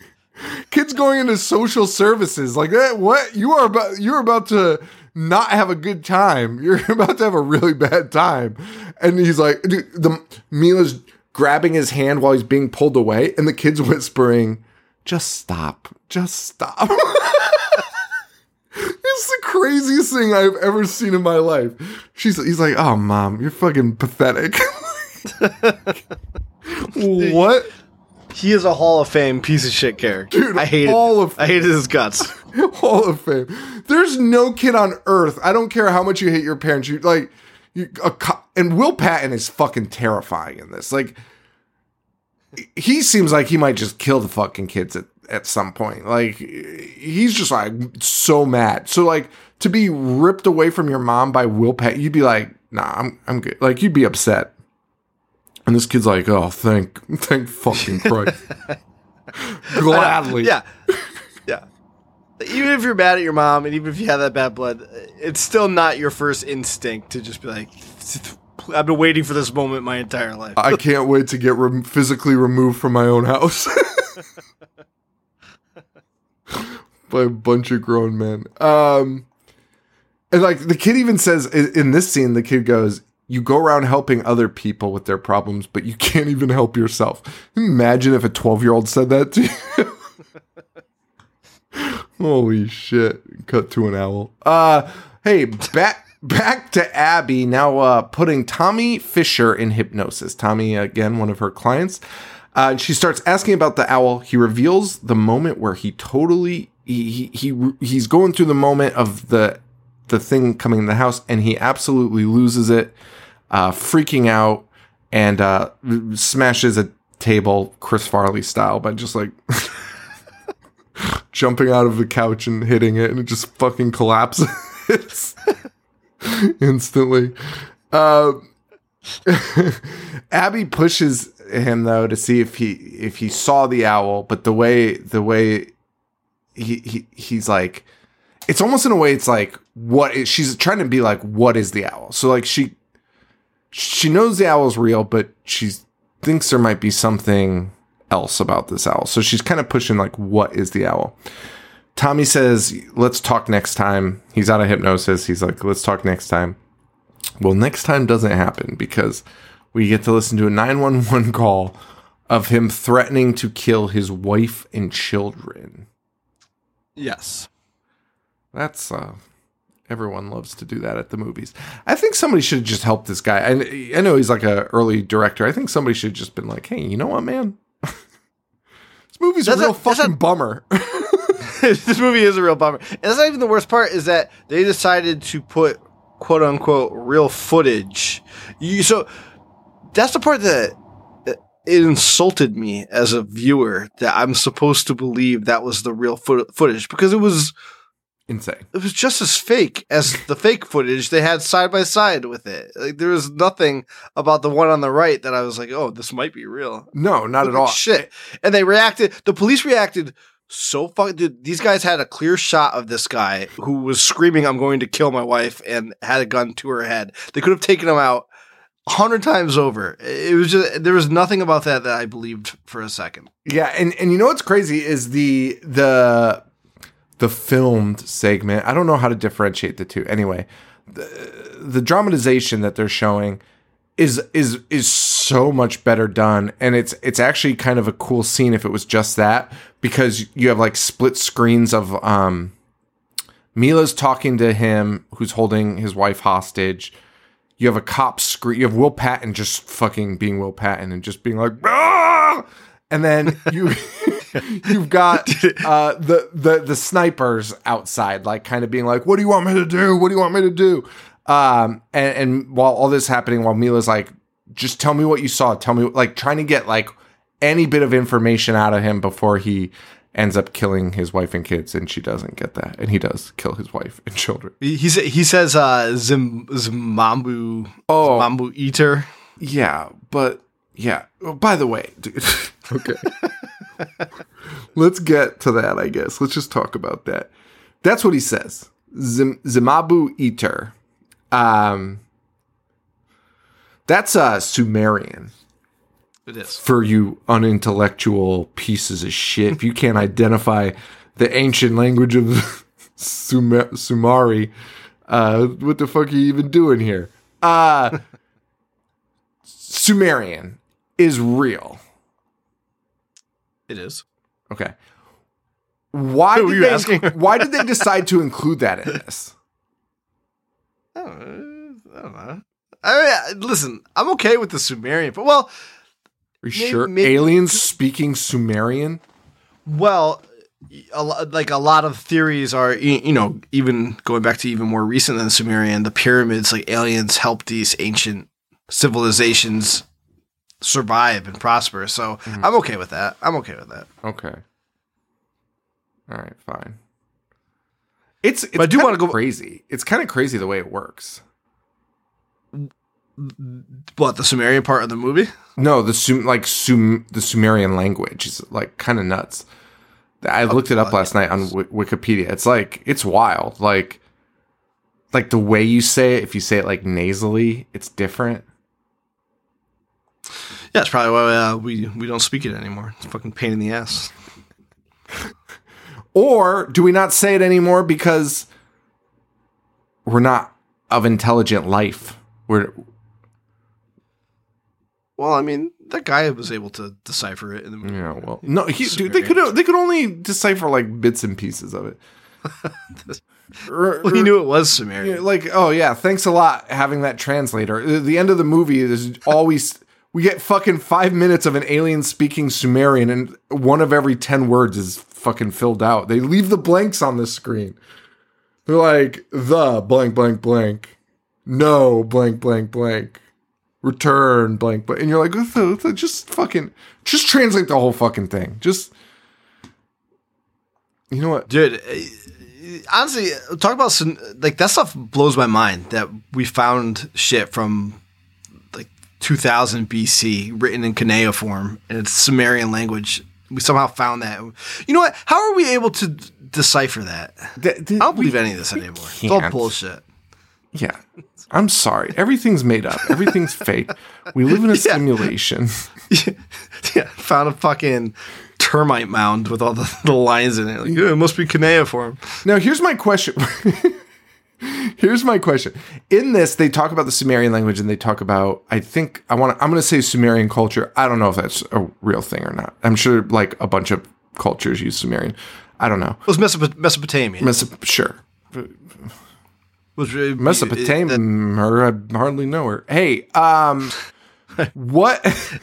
kids going into social services like that. What? You are about, you're about to not have a good time. You're about to have a really bad time. And he's like, dude, the Milla's grabbing his hand while he's being pulled away, and the kid's whispering, "Just stop, just stop." it's the craziest thing I've ever seen in my life. She's, he's like, "Oh, mom, you're fucking pathetic." what? He is a Hall of Fame piece of shit character. Dude, I hated Hall of I hated his guts. Hall of Fame. There's no kid on earth. I don't care how much you hate your parents. You like, you a co- and Will Patton is fucking terrifying in this. Like, he seems like he might just kill the fucking kids at at some point. Like, he's just like so mad. So like to be ripped away from your mom by Will Patton, you'd be like, nah, I'm I'm good. Like you'd be upset. And this kid's like, oh, thank thank fucking Christ. Gladly. Yeah. Even if you're mad at your mom and even if you have that bad blood, it's still not your first instinct to just be like, I've been waiting for this moment my entire life. I can't wait to get rem- physically removed from my own house by a bunch of grown men. Um, and like the kid even says in, this scene, the kid goes, "You go around helping other people with their problems, but you can't even help yourself." Imagine if a twelve-year-old said that to you. Holy shit! Cut to an owl. Uh, hey, back back to Abby now. Uh, putting Tommy Fisher in hypnosis. Tommy again, one of her clients. Uh, she starts asking about the owl. He reveals the moment where he totally he he, he he's going through the moment of the the thing coming in the house, and he absolutely loses it, uh, freaking out, and uh, smashes a table Chris Farley style by just like jumping out of the couch and hitting it, and it just fucking collapses instantly. Uh, Abby pushes him though to see if he if he saw the owl, but the way the way he, he he's like it's almost in a way it's like what is, she's trying to be like what is the owl so like she she knows the owl's real but she thinks there might be something else about this owl so she's kind of pushing like what is the owl tommy says let's talk next time he's out of hypnosis he's like let's talk next time well next time doesn't happen because we get to listen to a 911 call of him threatening to kill his wife and children yes. That's uh everyone loves to do that at the movies. I think somebody should have just helped this guy. I, I know he's like a early director. I think somebody should have just been like, "Hey, you know what, man? This movie's That's a real a- fucking a- bummer." this movie is a real bummer. And that's not even the worst part is that they decided to put quote unquote real footage. You so that's the part that it insulted me as a viewer that I'm supposed to believe that was the real fo- footage because it was Insane. it was just as fake as the fake footage they had side by side with it. Like there was nothing about the one on the right that I was like, "Oh, this might be real." No, not Look at all. Shit. And they reacted. The police reacted so fuck. Dude, these guys had a clear shot of this guy who was screaming, "I'm going to kill my wife," and had a gun to her head. They could have taken him out a hundred times over. It was just there was nothing about that that I believed for a second. Yeah, and and you know what's crazy is the the the filmed segment. I don't know how to differentiate the two. Anyway, the, the dramatization that they're showing is is is so much better done and it's it's actually kind of a cool scene if it was just that because you have like split screens of um Milla's talking to him who's holding his wife hostage. You have a cop screen You have Will Patton just fucking being Will Patton and just being like, ah! and then you you've got uh, the the the snipers outside, like kind of being like, "What do you want me to do? What do you want me to do?" Um, and and while all this happening, while Milla's like, "Just tell me what you saw. Tell me," like trying to get like any bit of information out of him before he ends up killing his wife and kids, and she doesn't get that, and he does kill his wife and children. He he, he says, uh, Zim, "Zimambu, Oh. Zimambu eater." Yeah, but yeah. Oh, by the way, dude. okay. Let's get to that, I guess. Let's just talk about that. That's what he says. Zim- Zimabu Eater. Um That's uh Sumerian It is. for you unintellectual pieces of shit. If you can't identify the ancient language of Sumer- Sumari, uh, what the fuck are you even doing here? Uh, Sumerian is real. It is. Okay. Why Who were did you they, asking? why did they decide to include that in this? I don't know. I don't know. I mean, listen, I'm okay with the Sumerian, but well, Are you Maybe- sure maybe- aliens speaking Sumerian? well, a lo- like a lot of theories are, you know, even going back to even more recent than Sumerian, the pyramids, like aliens, helped these ancient civilizations survive and prosper. So Mm-hmm. I'm okay with that. I'm okay with that. Okay. All right, fine. It's, it's I do wanna go- crazy. It's kind of crazy the way it works. What the Sumerian part of the movie? No, the Sum like Sum the Sumerian language is like kind of nuts. I looked it up last night on w- Wikipedia. It's like it's wild. Like like the way you say it, if you say it like nasally, it's different. Yeah, it's probably why uh, we we don't speak it anymore. It's a fucking pain in the ass. Or do we not say it anymore because we're not of intelligent life? We're Well, I mean, that guy was able to decipher it in the movie. yeah, well, no, he, dude, they could they could only decipher like bits and pieces of it. Or- Well, he knew it was Sumerian. Like oh yeah thanks a lot having that translator the end of the movie is always we get fucking five minutes of an alien speaking sumerian and one of every 10 words is fucking filled out. They leave the blanks on the screen. They're like the blank blank blank. No blank blank blank. Return blank blank. And you're like just fucking just translate the whole fucking thing. Just you know what? Dude, uh, honestly, talk about like that stuff blows my mind that we found shit from 2000 BC written in cuneiform and it's Sumerian language. We somehow found that. You know what? How are we able to d- decipher that? Th- th- I don't we- believe any of this anymore. It's all can't. bullshit. Yeah. I'm sorry. Everything's made up. Everything's fake. We live in a simulation. yeah, found a fucking termite mound with all the, the lines in it. Like, yeah, it must be cuneiform. Now, here's my question. here's my question. In this, they talk about the Sumerian language and they talk about, I think, I want to, I'm going to say Sumerian culture. I don't know if that's a real thing or not. I'm sure like a bunch of cultures use Sumerian. I don't know. It was Mesop- Mesopotamia. Mesop- sure. was Mesopotamia, her, I hardly know her. Hey, um, what?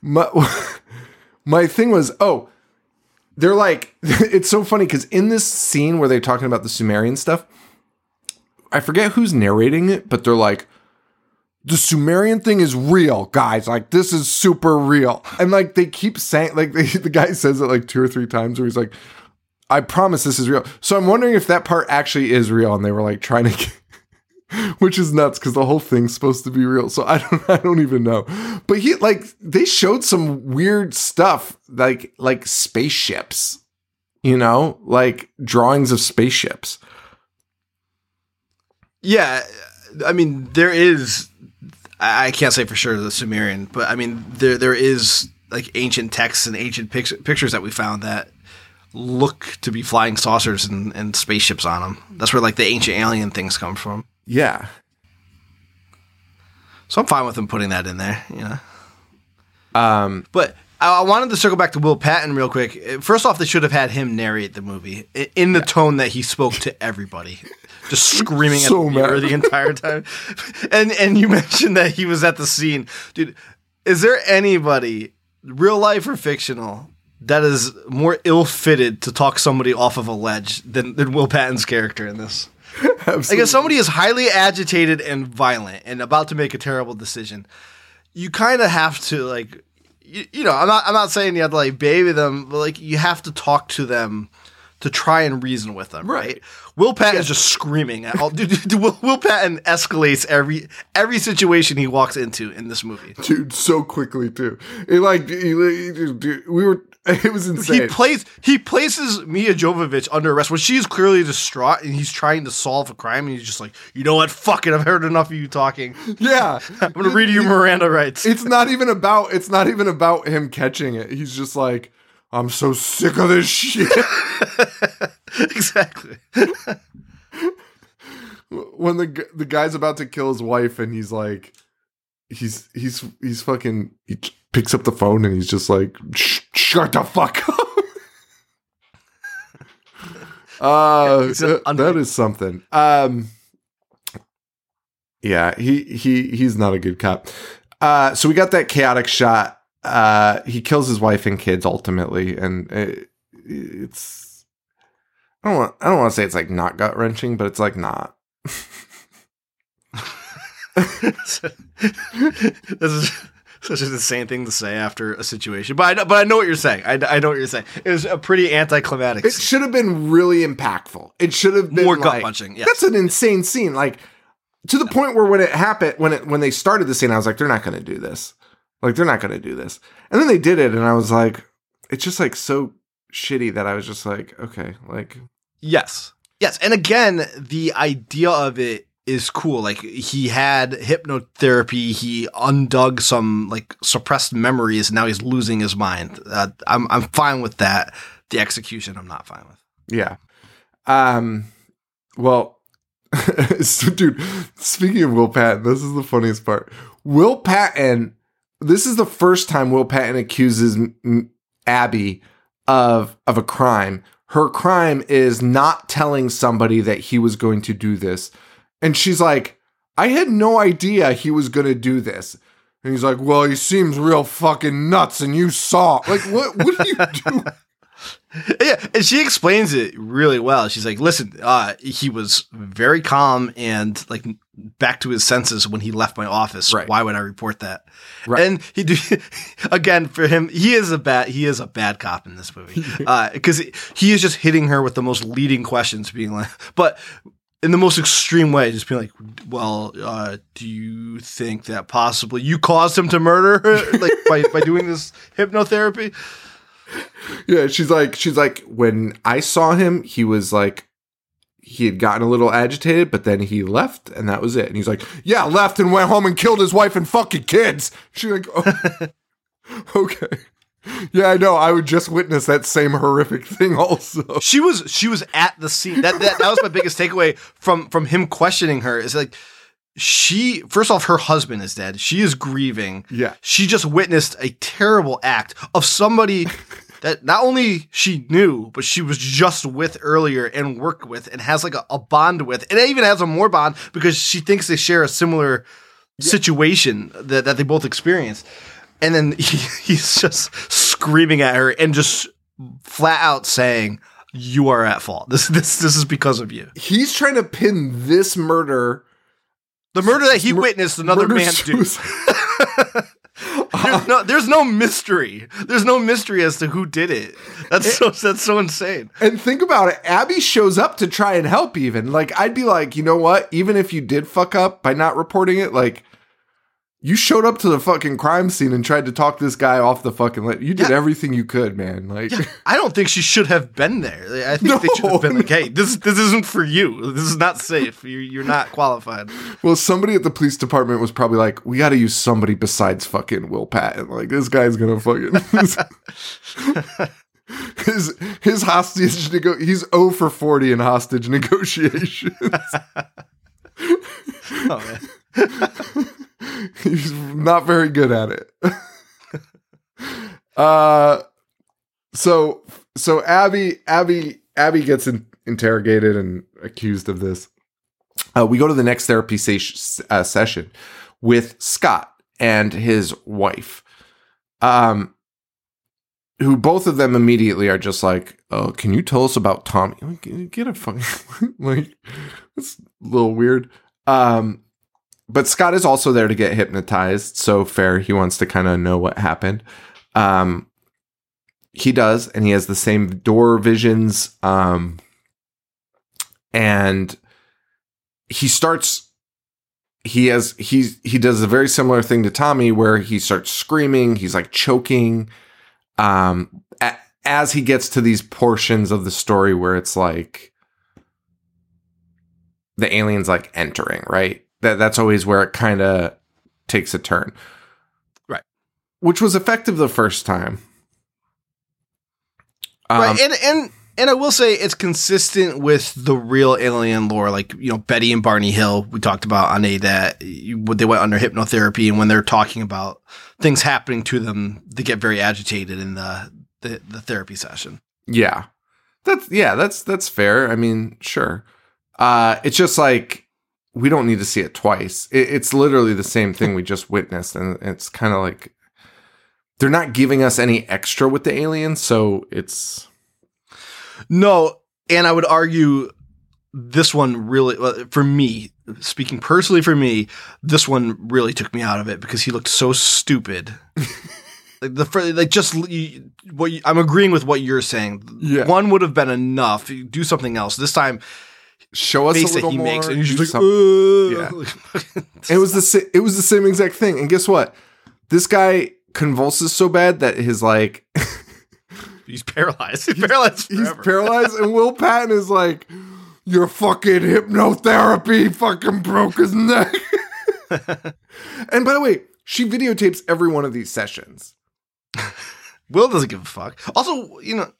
my, my thing was, oh, they're like, it's so funny because in this scene where they're talking about the Sumerian stuff, I forget who's narrating it, but they're like, the Sumerian thing is real, guys. Like this is super real, and like they keep saying, like they, the guy says it like two or three times, where he's like, I promise this is real. So I'm wondering if that part actually is real and they were like trying to get, which is nuts because the whole thing's supposed to be real. So I don't I don't even know. But he like they showed some weird stuff like like spaceships. You know, like drawings of spaceships. Yeah, I mean there is. I can't say for sure the Sumerian, but I mean there there is like ancient texts and ancient pic- pictures that we found that look to be flying saucers and, and spaceships on them. That's where like the ancient alien things come from. Yeah. So I'm fine with them putting that in there. You know. Um But I I wanted to circle back to Will Patton real quick. First off, they should have had him narrate the movie in the tone that he spoke to everybody, just screaming So at the mad. the entire time. And and you mentioned that he was at the scene, dude. Is there anybody, real life or fictional, that is more ill-fitted to talk somebody off of a ledge than, than Will Patton's character in this? Like if somebody is highly agitated and violent and about to make a terrible decision, you kind of have to like, you, you know, I'm not I'm not saying you have to like baby them, but like you have to talk to them to try and reason with them, right? Will Patton is just screaming at all. Dude, dude, Will, Will Patton escalates every every situation he walks into in this movie. dude, so quickly too. It like he- dude, we were it was insane. He plays he places Milla Jovovich under arrest when she's clearly distraught and he's trying to solve a crime and he's just like, you know what, fuck it, I've heard enough of you talking. yeah. I'm gonna read you Miranda rights. it's not even about it's not even about him catching it. He's just like, I'm so sick of this shit. exactly. when the the guy's about to kill his wife and he's like he's he's he's fucking he picks up the phone and he's just like "Sh- shut the fuck up. uh under- that is something. Um yeah, he he he's not a good cop. Uh so we got that chaotic shot. Uh he kills his wife and kids ultimately and it, it's I don't want I don't want to say it's like not gut wrenching, but it's like not. this is such an insane thing to say after a situation, but I know, but I know what you're saying. I, I know what you're saying. It was a pretty anticlimactic. It scene. should have been really impactful. It should have been More like, gut punching, yes. That's an insane scene. Like to the point where when it happened, when it when they started the scene, I was like, they're not going to do this. Like they're not going to do this. And then they did it, and I was like, it's just like so shitty that I was just like, okay, like Yes. Yes. And again, the idea of it is cool. Like he had hypnotherapy, he undug some like suppressed memories, now he's losing his mind. Uh, I'm I'm fine with that. The execution, I'm not fine with. Yeah. Um. Well, so, dude. Speaking of Will Patton, this is the funniest part. Will Patton. This is the first time Will Patton accuses Abby of of a crime. Her crime is not telling somebody that he was going to do this, and she's like, "I had no idea he was going to do this." And he's like, "Well, he seems real fucking nuts, and you saw like what? What do you do?" yeah, and she explains it really well. She's like, "Listen, uh, he was very calm and like back to his senses when he left my office. Right. Why would I report that?" Right. And he do again for him. He is a bad. He is a bad cop in this movie because he is just hitting her with the most leading questions, being like, but. In the most extreme way, just being like, "Well, uh, do you think that possibly you caused him to murder like by, by doing this hypnotherapy?" Yeah, she's like, she's like, when I saw him, he was like, he had gotten a little agitated, but then he left, and that was it. And he's like, yeah, left and went home and killed his wife and fucking kids. She's like, oh, okay, yeah, I know. I would just witness that same horrific thing, also. she was she was at the scene. That that, that was my biggest takeaway from from him questioning her. Is like she first off, her husband is dead. She is grieving. Yeah. She just witnessed a terrible act of somebody that not only she knew, but she was just with earlier and worked with and has like a, a bond with, and it even has a more bond because she thinks they share a similar situation that, that they both experienced. And then he, he's just screaming at her and just flat out saying, "You are at fault. This this this is because of you." He's trying to pin this murder. The murder that he Mur- witnessed another man do. There's no, there's no mystery. There's no mystery as to who did it. That's so that's so insane. And think about it. Abby shows up to try and help even. Like I'd be like, you know what? Even if you did fuck up by not reporting it, like you showed up to the fucking crime scene and tried to talk this guy off the fucking lit. You did Yeah. everything you could, man. Like I don't think she should have been there. I think they should have been like, "Hey, this this isn't for you. This is not safe. You're, you're not qualified." well, somebody at the police department was probably like, we gotta use somebody besides fucking Will Patton. Like this guy's gonna fucking his his hostage nego- he's 0 for 40 in hostage negotiations. Oh man. He's not very good at it. uh so so Abby Abby Abby gets in, interrogated and accused of this. Uh, we go to the next therapy ses- uh, session with Scott and his wife. Um who both of them immediately are just like, "Oh, can you tell us about Tommy?" Get a fucking like it's a little weird. Um but Scott is also there to get hypnotized. So fair, he wants to kind of know what happened. Um, he does, and he has the same door visions. Um, and he starts. He has he's he does a very similar thing to Tommy, where he starts screaming. He's like choking. Um, as he gets to these portions of the story where it's like the aliens like entering, right? That that's always where it kind of takes a turn. Right. Which was effective the first time. Um, right, and and and I will say it's consistent with the real alien lore, like you know Betty and Barney Hill. We talked about on a that you, they went under hypnotherapy, and when they're talking about things happening to them, they get very agitated in the the, the therapy session. Yeah. That's yeah, that's that's fair. I mean, sure. Uh it's just like we don't need to see it twice. It, it's literally the same thing we just witnessed and it's kind of like they're not giving us any extra with the aliens, so it's No, and I would argue this one really, for me, speaking personally for me, this one really took me out of it because he looked so stupid. like the like just you- what you, I'm agreeing with what you're saying. Yeah. One would have been enough. Do something else. This time, show us a little he more. makes, and he's like, something." yeah. it was the it was the same exact thing. And guess what? This guy convulses so bad that his like he's paralyzed. He's paralyzed he's paralyzed, and Will Patton is like, "Your fucking hypnotherapy fucking broke his neck." and by the way, she videotapes every one of these sessions. Will doesn't give a fuck. Also, you know,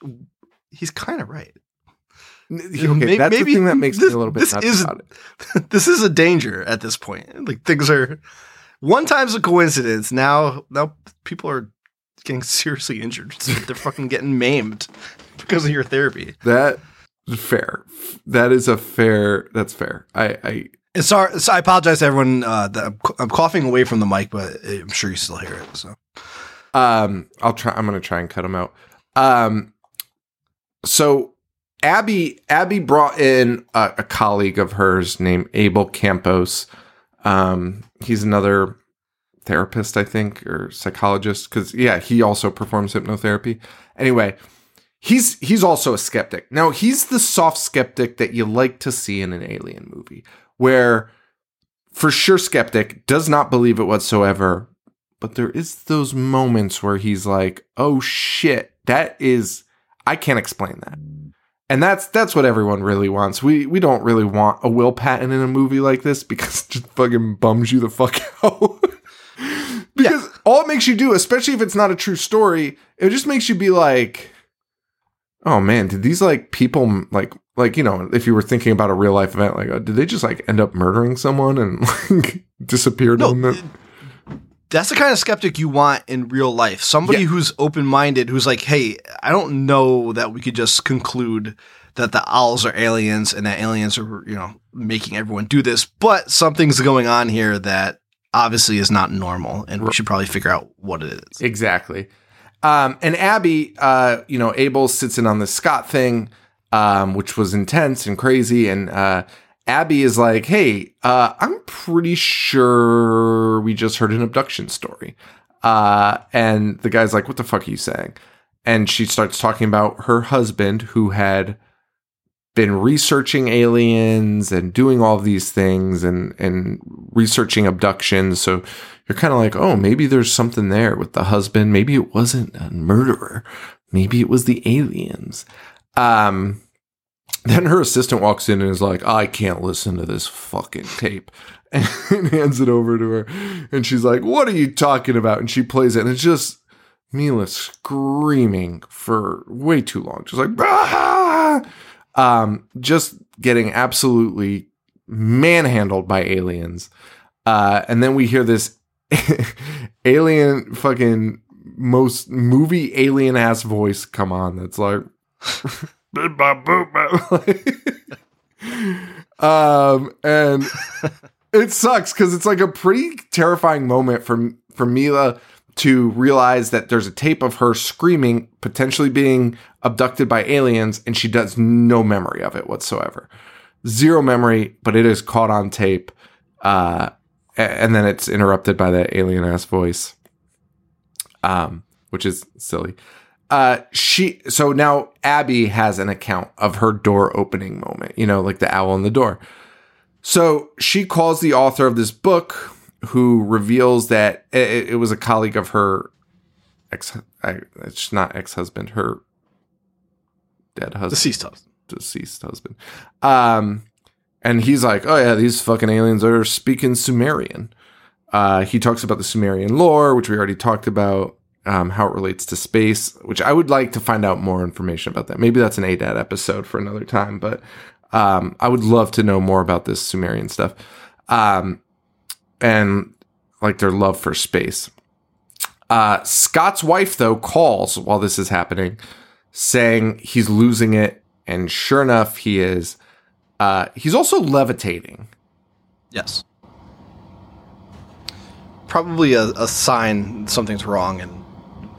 he's kind of right. Okay, may- that's maybe the thing that makes this- me a little bit this nuts is- about it. this is a danger at this point. Like things are one time's a coincidence. Now now people are getting seriously injured. They're fucking getting maimed because of your therapy. That fair. That is a fair. That's fair. I, I sorry, so I apologize to everyone uh, that I'm, I'm coughing away from the mic, but I'm sure you still hear it. So Um, I'll try. I'm gonna try and cut them out. Um, so Abby, Abby brought in a, a colleague of hers named Abel Campos. Um, he's another therapist, I think, or psychologist. Because yeah, he also performs hypnotherapy. Anyway, he's he's also a skeptic. Now he's the soft skeptic that you like to see in an alien movie, where for sure skeptic does not believe it whatsoever but there is those moments where he's like, "Oh shit, that is I can't explain that." And that's that's what everyone really wants. We we don't really want a Will Patton in a movie like this because it just fucking bums you the fuck out. because all it makes you do, especially if it's not a true story, it just makes you be like, "Oh man, did these like people like like you know, if you were thinking about a real life event, like, uh, did they just like end up murdering someone and like disappeared No, on the that's the kind of skeptic you want in real life. Somebody Yeah. who's open minded, who's like, hey, I don't know that we could just conclude that the owls are aliens and that aliens are, you know, making everyone do this, but something's going on here that obviously is not normal and we should probably figure out what it is. Exactly. Um, and Abby, uh, you know, Abel sits in on the Scott thing, um, which was intense and crazy. And uh, Abby is like, hey, uh, I'm pretty sure we just heard an abduction story. Uh, and the guy's like, what the fuck are you saying? And she starts talking about her husband who had been researching aliens and doing all these things and, and researching abductions. So you're kind of like, oh, maybe there's something there with the husband. Maybe it wasn't a murderer. Maybe it was the aliens. Um, then her assistant walks in and is like, I can't listen to this fucking tape. And hands it over to her. And she's like, What are you talking about? And she plays it. And it's just Milla screaming for way too long. Just like, "Ah!" um, just getting absolutely manhandled by aliens. Uh, and then we hear this alien fucking most movie alien ass voice come on that's like um and it sucks because it's like a pretty terrifying moment for for Milla to realize that there's a tape of her screaming, potentially being abducted by aliens, and she does no memory of it whatsoever. Zero memory, but it is caught on tape. Uh, and then it's interrupted by that alien ass voice, um, which is silly. Uh, she so now Abby has an account of her door opening moment, you know, like the owl in the door. So she calls the author of this book, who reveals that it, it was a colleague of her ex. I, it's not ex husband, her dead husband Deceased husband. deceased husband. Um, and he's like, oh yeah, these fucking aliens are speaking Sumerian. Uh, he talks about the Sumerian lore, which we already talked about, um, how it relates to space, which I would like to find out more information about that. Maybe that's an ADAT episode for another time, but um, I would love to know more about this Sumerian stuff. Um, and like their love for space. Uh, Scott's wife, though, calls while this is happening, saying he's losing it. And sure enough, he is. Uh, he's also levitating. Yes. Probably a, a sign something's wrong and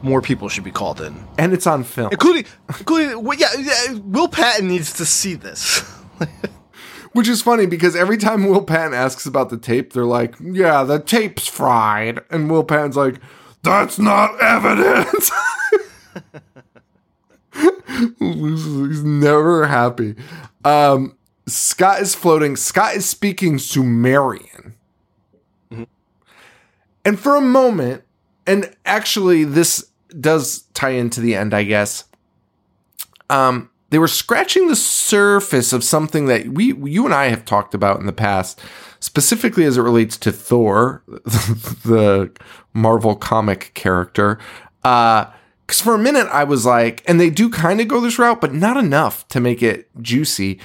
more people should be called in. And it's on film. Including, including, well, yeah, yeah, Will Patton needs to see this. Which is funny because every time Will Patton asks about the tape, they're like, yeah, the tape's fried. And Will Patton's like, that's not evidence. He's never happy. Um, Scott is floating. Scott is speaking Sumerian. And for a moment, and actually, this does tie into the end, I guess. Um, they were scratching the surface of something that we, you and I have talked about in the past, specifically as it relates to Thor, the Marvel comic character. Uh, because for a minute I was like, and they do kind of go this route, but not enough to make it juicy.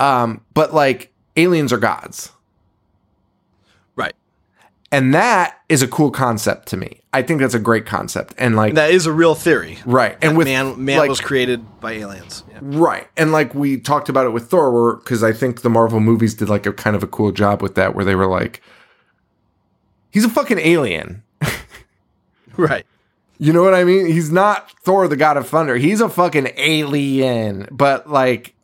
Um, but like aliens are gods. And that is a cool concept to me. I think that's a great concept. And like That is a real theory. right. And with man, man like, was created by aliens. Yeah. Right. And like we talked about it with Thor, because I think the Marvel movies did like a kind of a cool job with that, where they were like, he's a fucking alien. Right. You know what I mean? He's not Thor, the God of Thunder. He's a fucking alien. But like,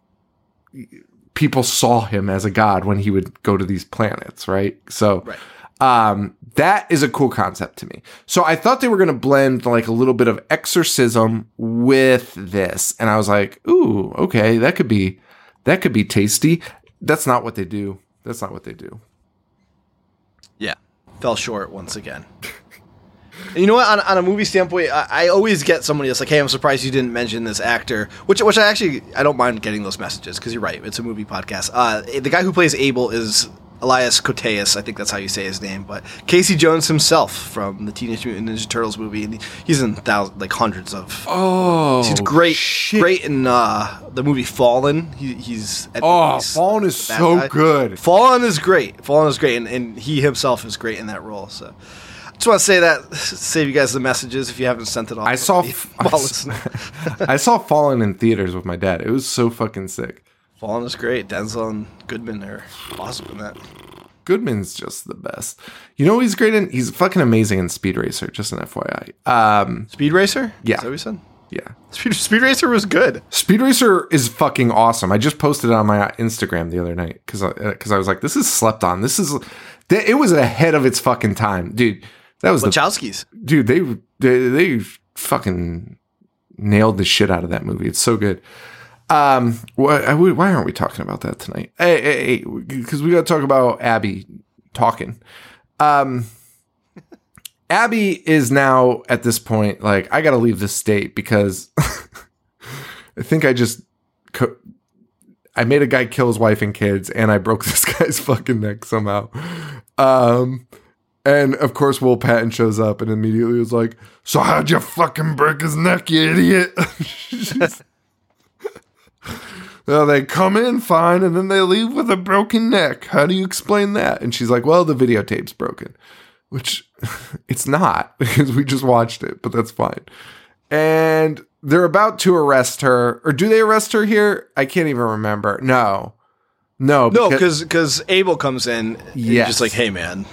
people saw him as a god when he would go to these planets, right? So, Right. Um, that is a cool concept to me. So I thought they were going to blend like a little bit of exorcism with this, and I was like, "Ooh, okay, that could be that could be tasty." That's not what they do. That's not what they do. Yeah. Fell short once again. You know what? On, on a movie standpoint, I, I always get somebody that's like, "Hey, I'm surprised you didn't mention this actor." Which, which I actually I don't mind getting those messages because you're right. It's a movie podcast. Uh, the guy who plays Abel is Elias Koteas. I think that's how you say his name. But Casey Jones himself from the Teenage Mutant Ninja Turtles movie, and he's in thousands, like hundreds of. Oh, he's great, shit. great in uh, the movie Fallen. He, he's Oh, he's Fallen is so guy. good. Fallen is great. Fallen is great, and, and he himself is great in that role. So, I just want to say that save you guys the messages if you haven't sent it off. I saw while listening. I saw Fallen in theaters with my dad. It was so fucking sick. Fallen is great. Denzel and Goodman are awesome in that. Goodman's just the best. You know he's great in? He's fucking amazing in Speed Racer, just an FYI. Um, Speed Racer. Yeah. is that what you said? yeah. Speed, Speed Racer was good. Speed Racer is fucking awesome. I just posted it on my Instagram the other night because because I was like, this is slept on. This is it was ahead of its fucking time, dude. That was the Wachowskis. dude. They they they fucking nailed the shit out of that movie. It's so good. Um, why, why aren't we talking about that tonight? Hey, hey, hey, because we got to talk about Abby talking. Um, Abby is now at this point like I got to leave this state because I think I just co- I made a guy kill his wife and kids, and I broke this guy's fucking neck somehow. Um, and of course, Will Patton shows up and immediately was like, "So how'd you fucking break his neck, you idiot?" Well, they come in fine, and then they leave with a broken neck. How do you explain that? And she's like, "Well, the videotape's broken," which it's not because we just watched it, but that's fine. And they're about to arrest her, or do they arrest her here? I can't even remember. No, no, No, because because Abel comes in. He's just like, hey man,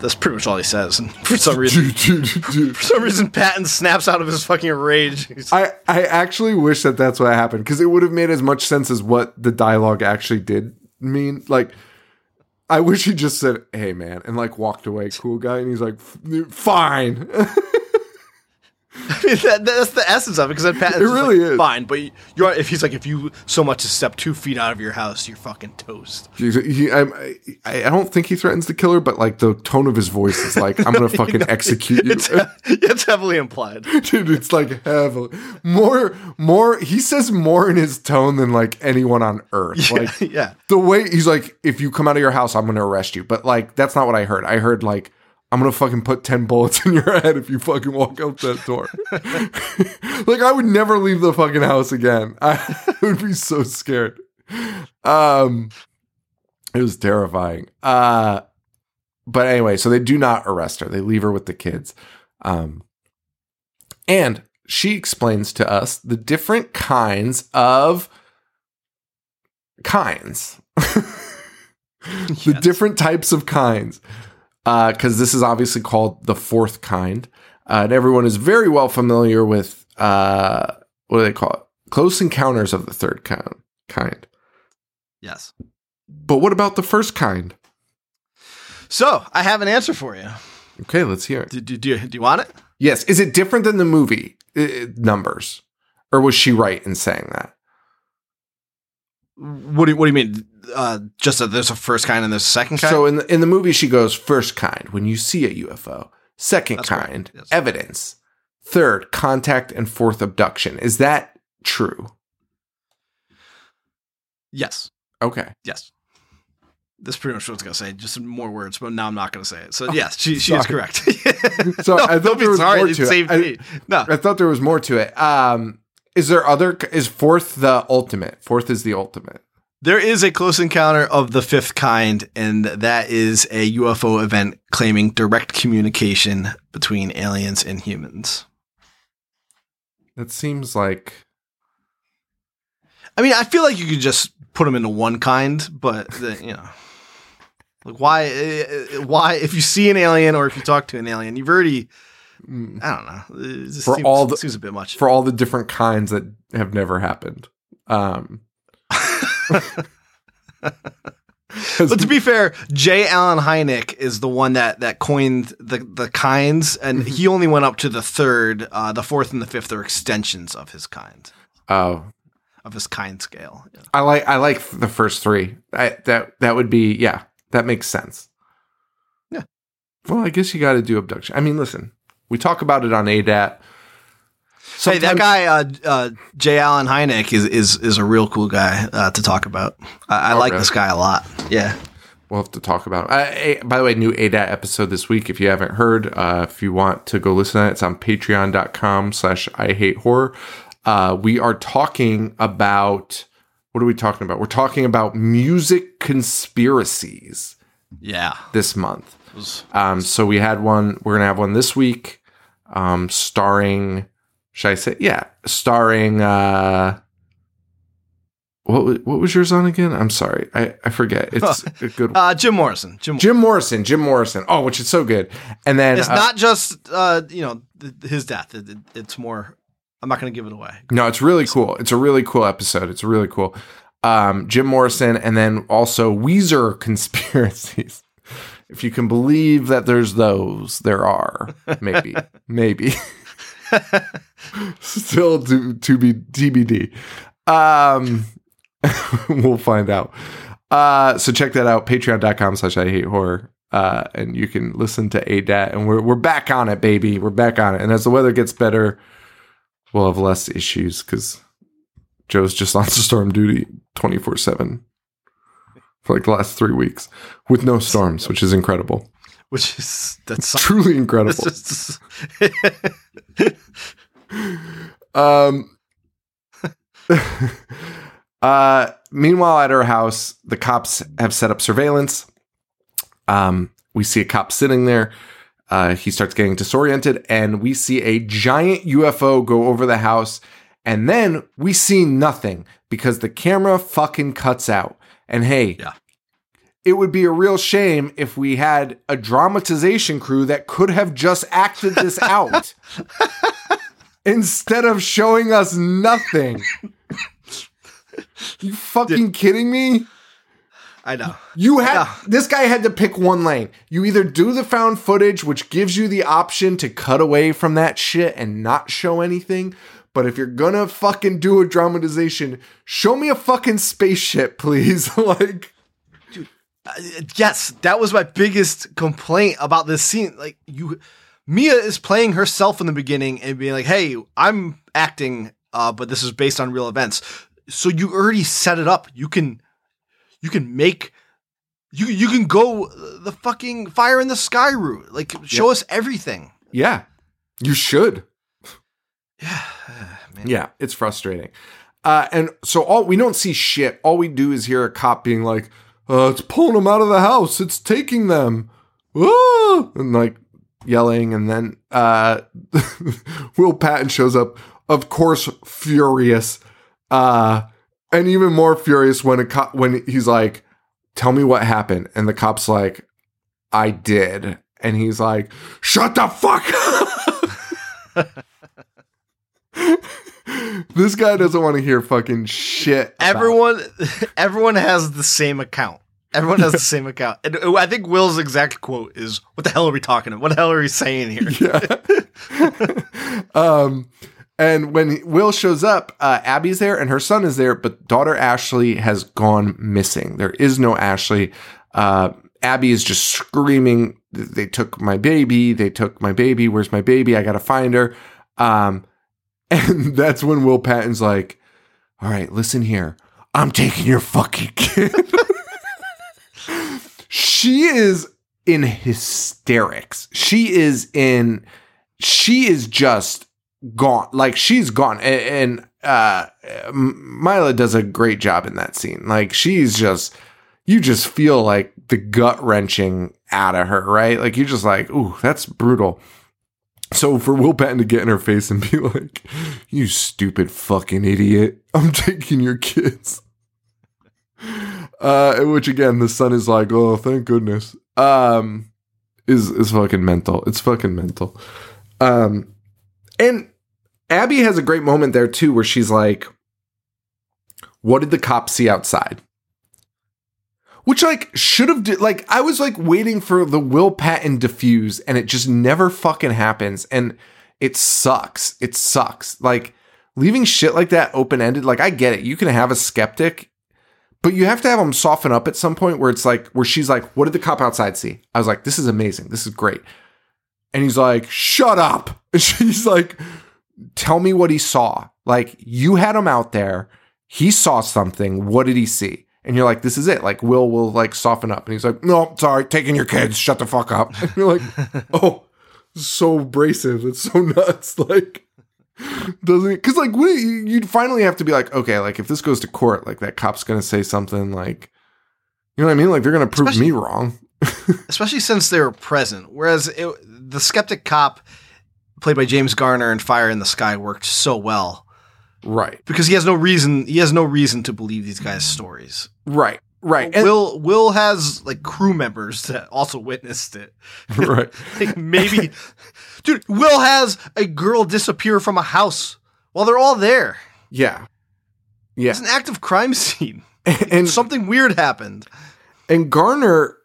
that's pretty much all he says. And for some reason, for some reason, Patton snaps out of his fucking rage. I, I actually wish that that's what happened because it would have made as much sense as what the dialogue actually did mean. Like, I wish he just said, "Hey, man," and like walked away, cool guy, and he's like, "Fine." I mean, that, that's the essence of it. Because Patton's It really like, is. fine, but you're if he's like, if you so much as step two feet out of your house, you're fucking toast. He, I, I, don't think he threatens the killer, but like the tone of his voice is like, "I'm gonna fucking execute you." It's it's heavily implied. Dude, it's like heavily more, more. He says more in his tone than like anyone on earth. Like yeah. the way he's like, if you come out of your house, I'm to arrest you. But like, that's not what I heard. I heard like, I'm going to fucking put 10 bullets in your head if you fucking walk out that door. like, I would never leave the fucking house again. I would be so scared. Um, it was terrifying. Uh, but anyway, so they do not arrest her. They leave her with the kids. Um, and she explains to us the different kinds of kinds. the Yes. different types of kinds. Because this is obviously called the fourth kind. Uh, and everyone is very well familiar with uh, what do they call it? Close encounters of the third kind. kind. Yes. But what about the first kind? So I have an answer for you. Okay, let's hear it. Do, do, do, do you want it? Yes. Is it different than the movie uh, numbers? Or was she right in saying that? What do you, what do you mean? Uh, just that there's a first kind and there's a second kind. So in the in the movie, she goes first kind when you see a UFO, second That's kind yes. evidence, third contact, and fourth abduction. Is that true? yes, Okay. yes. That's pretty much what I was gonna say. Just more words, but now I'm not gonna say it. So yes, she she is correct. So No, I thought there was sorry. more to it. I- No, I thought there was more to it. Um, is there other? Is fourth the ultimate? Fourth is the ultimate. There is a close encounter of the fifth kind, and that is a UFO event claiming direct communication between aliens and humans. That seems like I mean, I feel like you could just put them into one kind, but the, you know, like why? uh, Why if you see an alien or if you talk to an alien, you've already I don't know. It For seems, all the- seems a bit much. for all the different kinds that have never happened. Um, But to be fair, J. Allen Hynek is the one that that coined the the kinds, and Mm-hmm. he only went up to the third. Uh, the fourth and the fifth are extensions of his kind, oh, of his kind scale. Yeah. I like I like the first three. I, that that would be yeah. That makes sense. Yeah. Well, I guess you got to do abduction. I mean, listen, we talk about it on ADAT. Hey, that guy, uh, uh, J. Allen Hynek, is is is a real cool guy uh, to talk about. I, I Oh, like really? this guy a lot. Yeah. We'll have to talk about it. I, I- by the way, new ADAT episode this week. If you haven't heard, uh, if you want to go listen to it, it's on patreon.com slash I hate horror. Uh, we are talking about, what are we talking about? We're talking about music conspiracies Yeah. this month. Was- Um, so we had one, we're going to have one this week, um, starring, should I say? Yeah, starring, uh, what, wa- what was yours on again? I'm sorry. I, I forget. It's a good Uh, Jim Morrison. Jim. Jim Morrison, Jim Morrison. Oh, which is so good. And then It's uh, not just uh, you know th- his death. It, it- it's more. I'm not going to give it away. no, it's really cool. It's a really cool episode. It's really cool. Um, Jim Morrison, and then also Weezer conspiracies. If you can believe that there's those, there are maybe, maybe. Still to to be TBD. Um, we'll find out. Uh, so check that out. Patreon.com slash I hate horror. Uh, and you can listen to a ADAT and we're, we're back on it, baby. We're back on it. And as the weather gets better, we'll have less issues because Joe's just on storm duty 24 seven for like the last three weeks with no storms, which is incredible. Which is that's Truly incredible. it's Um. uh. Meanwhile, at her house, the cops have set up surveillance. Um. We see a cop sitting there. Uh, he starts getting disoriented, and we see a giant UFO go over the house. And then we see nothing because the camera fucking cuts out. And hey, Yeah. it would be a real shame if we had a dramatization crew that could have just acted this out instead of showing us nothing. You fucking kidding me? I know. You had Yeah. this guy had to pick one lane. You either do the found footage, which gives you the option to cut away from that shit and not show anything. But if you're gonna fucking do a dramatization, show me a fucking spaceship, please. like, Uh, yes, that was my biggest complaint about this scene. Like you, Mia is playing herself in the beginning and being like, "Hey, I'm acting, uh, but this is based on real events." So you already set it up. You can, you can make, you you can go the fucking fire in the sky route. Like show us everything. yeah, you should. Yeah, man. Yeah, it's frustrating. Uh, and so all we don't see shit. All we do is hear a cop being like, uh, "It's pulling them out of the house. It's taking them," ah! and like yelling. And then uh, Will Patton shows up, of course, furious, uh, and even more furious when a cop when he's like, "Tell me what happened," and the cop's like, "I did," and he's like, "Shut the fuck up." this guy doesn't want to hear fucking shit. Everyone, everyone has the same account. Everyone has the same account. And I think Will's exact quote is, "What the hell are we talking about? What the hell are we saying here?" yeah. um, And when Will shows up, uh, Abby's there and her son is there, but daughter Ashley has gone missing. There is no Ashley. Uh, Abby is just screaming, They took my baby. They took my baby. Where's my baby? I got to find her. Um, and that's when Will Patton's like, All right, listen here. I'm taking your fucking kid. she is in hysterics. She is in, she is just gone. Like she's gone. And, and uh, Milla does a great job in that scene. Like she's just, you just feel like the gut wrenching out of her, right? Like you're just like, ooh, that's brutal. So for Will Patton to get in her face and be like, "You stupid fucking idiot! I'm taking your kids," uh, which again the son is like, "Oh, thank goodness," um, is is fucking mental. It's fucking mental. Um, and Abby has a great moment there too, where she's like, "What did the cops see outside?" Which like should have like I was like waiting for the Will Patton diffuse and it just never fucking happens and it sucks. It sucks. Like leaving shit like that open ended. Like I get it. You can have a skeptic, but you have to have them soften up at some point where it's like where she's like, "What did the cop outside see?" I was like, "This is amazing. This is great." And he's like, "Shut up." And she's like, "Tell me what he saw. Like you had him out there. He saw something. What did he see?" And you're like, this is it. Like Will will like soften up, and he's like, no, sorry, taking your kids, shut the fuck up. And you're like, oh, so abrasive. It's so nuts. Like, doesn't because like what, you'd finally have to be like, okay, like if this goes to court, like that cop's gonna say something like, you know what I mean? Like they're gonna prove Especially- me wrong. especially since they were present. Whereas it, the skeptic cop, played by James Garner in Fire in the Sky, worked so well Right, because he has no reason. He has no reason to believe these guys' stories. Right, right, and, Will Will has like crew members that also witnessed it. right. Like maybe, dude, Will has a girl disappear from a house while they're all there. Yeah, yeah, It's an active crime scene. and Something weird happened. And Garner,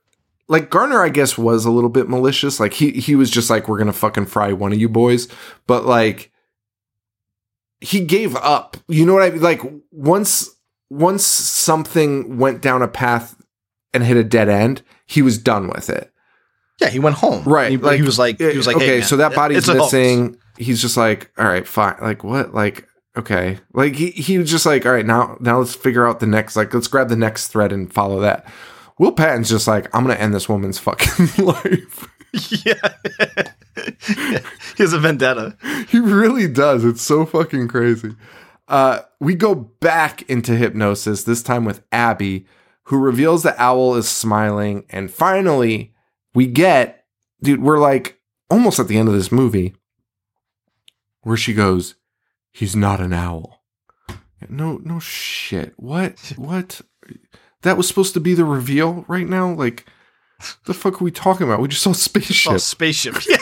like Garner, I guess was a little bit malicious. Like he he was just like, we're gonna fucking fry one of you boys. But like he gave up. You know what I mean? Like once once something went down a path and hit a dead end, he was done with it. Yeah, he went home. Right, He, like- he was like, he was like, okay, hey, man, so that body's missing. He's just like, all right, fine. Like what? Like okay, like he he was just like, all right, now now let's figure out the next. Like let's grab the next thread and follow that. Will Patton's just like, I'm gonna end this woman's fucking life. yeah. he has a vendetta. he really does. It's so fucking crazy. Uh, we go back into hypnosis, this time with Abby, who reveals the owl is smiling. And finally, we get, dude, we're like almost at the end of this movie where she goes, He's not an owl. No, no shit. What? What? That was supposed to be the reveal right now? Like, the fuck are we talking about? We just saw a spaceship. Oh, spaceship. Yeah.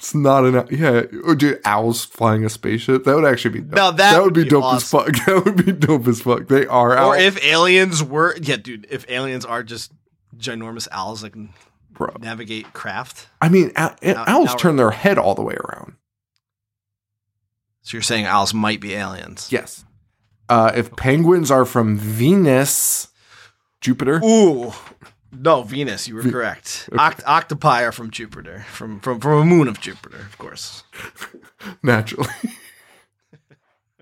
It's not an yeah. Or dude, owls flying a spaceship. That would actually be dope. Now that would would be, be dope awesome. as fuck. That would be dope as fuck. They are or owls, if aliens were, yeah, dude, if aliens are just ginormous owls that can bro. navigate craft. I mean, ow- Now- owls now- turn their head all the way around. So you're saying owls might be aliens? Yes. Uh, if penguins are from Venus, Jupiter, Ooh. No, Venus. You were correct. Oct- octopi are from Jupiter, from from from a moon of Jupiter, of course. naturally.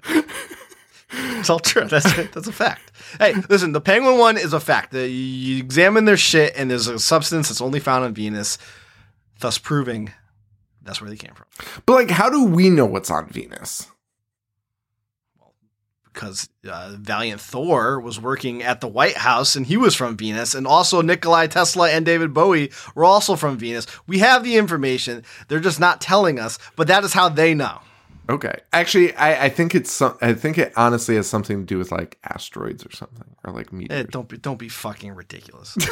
It's all true. That's that's a fact. Hey, listen, the penguin one is a fact. The, you examine their shit, and there's a substance that's only found on Venus, thus proving that's where they came from. but like, how do we know what's on Venus? Because uh, Valiant Thor was working at the White House, and he was from Venus, and also Nikolai Tesla and David Bowie were also from Venus. We have the information; they're just not telling us. But that is how they know. Okay, actually, I, I think it's some. I think it honestly has something to do with like asteroids or something, or like Eh, meteors. don't be don't be fucking ridiculous.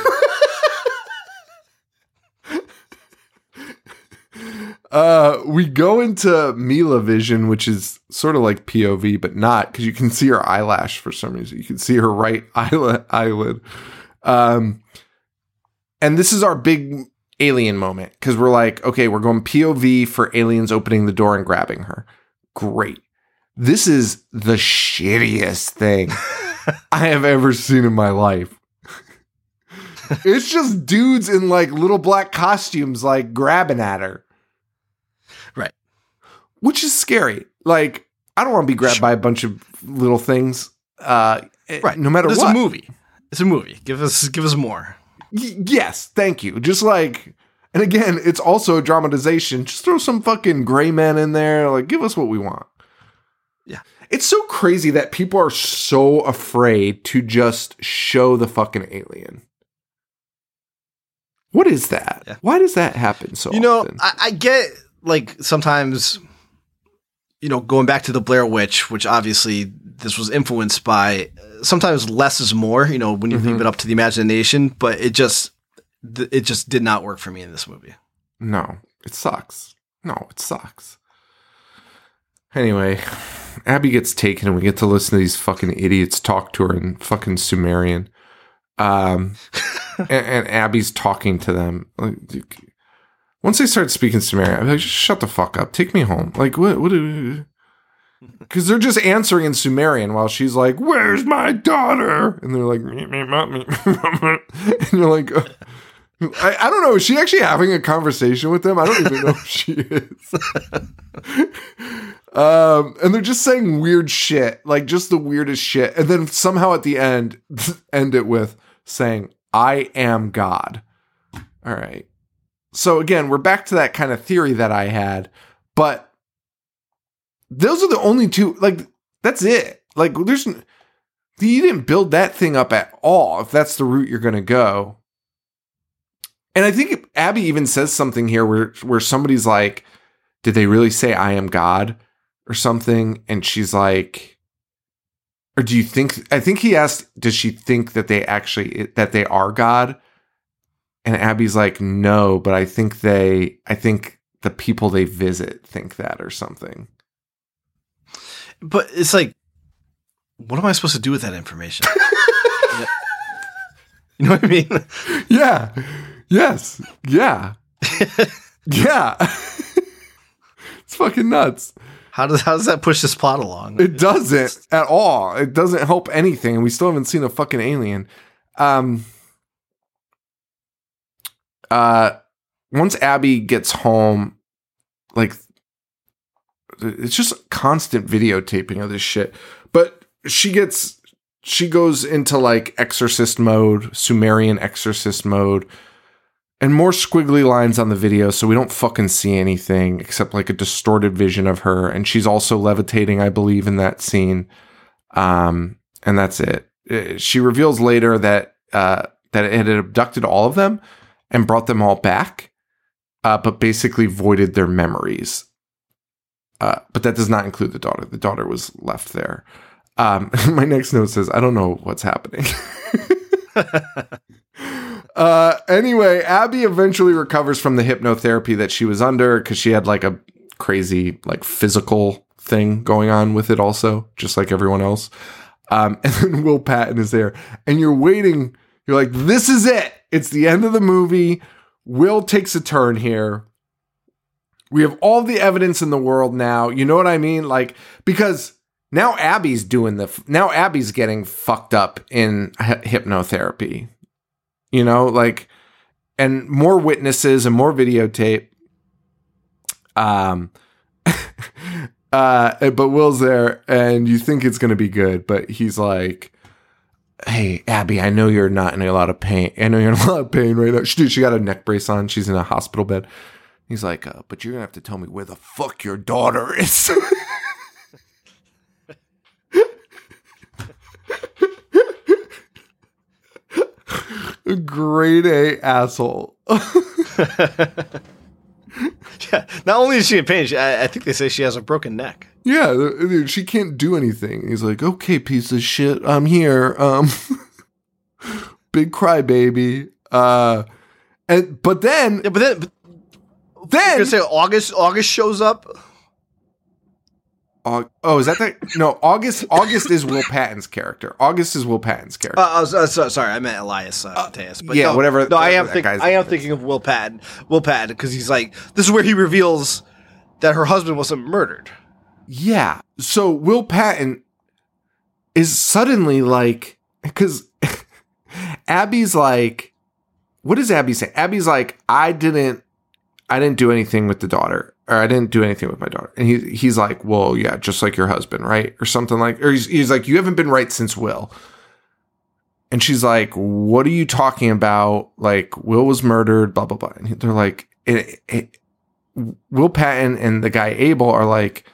Uh, we go into Milla Vision, which is sort of like POV, but not because you can see her eyelash for some reason. You can see her right eyelid. eyelid. Um, and this is our big alien moment because we're like, okay, we're going POV for aliens opening the door and grabbing her. Great. This is the shittiest thing I have ever seen in my life. it's just dudes in like little black costumes, like grabbing at her. Which is scary. Like, I don't want to be grabbed by a bunch of little things. Uh, Right. No matter it's what. a movie. It's a movie. Give us give us more. Y- yes, thank you. Just like, and again, it's also a dramatization. Just throw some fucking gray men in there. Like, give us what we want. Yeah. It's so crazy that people are so afraid to just show the fucking alien. What is that? Yeah. Why does that happen so you know, often? I, I get like sometimes, you know, going back to the Blair Witch, which obviously this was influenced by. Sometimes less is more. You know, when you leave Mhm. it up to the imagination, but it just th- it just did not work for me in this movie. No, it sucks. No, it sucks. Anyway, Abby gets taken and we get to listen to these fucking idiots talk to her in fucking Sumerian. Um, and, and Abby's talking to them. Like, once they start speaking Sumerian, I'm like, just shut the fuck up. Take me home. Like, what? What? Because they're just answering in Sumerian while she's like, "Where's my daughter?" And they're like, "Me, me, ma, me." and you're like, uh, I, I don't know. Is she actually having a conversation with them? I don't even know if she is. um, and they're just saying weird shit, like just the weirdest shit. And then somehow at the end, end it with saying, I am God. All right. So again, we're back to that kind of theory that I had, but those are the only two, like, that's it. Like, there's, you didn't build that thing up at all if that's the route you're going to go. And I think Abby even says something here where where somebody's like, "Did they really say I am God?" or something, and she's like, "Or do you think?" I think he asked, "Does she think that they actually that they are God?" And Abby's like, "No, but I think they, I think the people they visit think that or something." But it's like, what am I supposed to do with that information? you know what I mean? Yeah. Yes. Yeah. yeah. it's fucking nuts. How does how does that push this plot along? It doesn't at all. It doesn't help anything. And we still haven't seen a fucking alien. Um uh once Abby gets home, like it's just constant videotaping of this shit. But she gets she goes into like exorcist mode, Sumerian exorcist mode, and more squiggly lines on the video, so we don't fucking see anything except like a distorted vision of her. And she's also levitating, I believe, in that scene. Um, and that's it. Uh, She reveals later that uh, that it had abducted all of them and brought them all back, uh, but basically voided their memories. Uh, but that does not include the daughter. The daughter was left there. Um, my next note says, I don't know what's happening. uh, anyway, Abby eventually recovers from the hypnotherapy that she was under because she had like a crazy, like physical thing going on with it, also, just like everyone else. Um, and then Will Patton is there, and you're waiting. You're like, this is it. It's the end of the movie. Will takes a turn here. We have all the evidence in the world now. You know what I mean? Like, because now Abby's doing the, now Abby's getting fucked up in hy- hypnotherapy. You know, like, and more witnesses and more videotape. Um, uh, but Will's there, and you think it's going to be good, but he's like, Hey, Abby, I know you're not in a lot of pain. I know you're in a lot of pain right now. She, dude, she got a neck brace on. She's in a hospital bed. He's like, uh, but you're gonna have to tell me where the fuck your daughter is. Grade A asshole. yeah. Not only is she in pain, she, I, I think they say she has a broken neck. Yeah, she can't do anything. He's like, okay, piece of shit, I'm here. Um, big crybaby. Uh, and but then, Yeah, but then but then say August August shows up. Oh, is that the no? August. August is Will Patton's character. August is Will Patton's character. Uh, I was, uh, so- sorry, I meant Elias uh, Mateus. But yeah, no, whatever- No, I am that think, I am thinking of Will Patton. Will Patton because he's like this is where he reveals that her husband wasn't murdered. Yeah. So Will Patton is suddenly like, because Abby's like, what does Abby say? Abby's like, I didn't, I didn't do anything with the daughter, or I didn't do anything with my daughter. And he, he's like, well, yeah, just like your husband, right? Or something like, or he's, he's like, you haven't been right since Will. And she's like, what are you talking about? Like, Will was murdered, blah, blah, blah. And they're like, it, it, Will Patton and the guy Abel are like,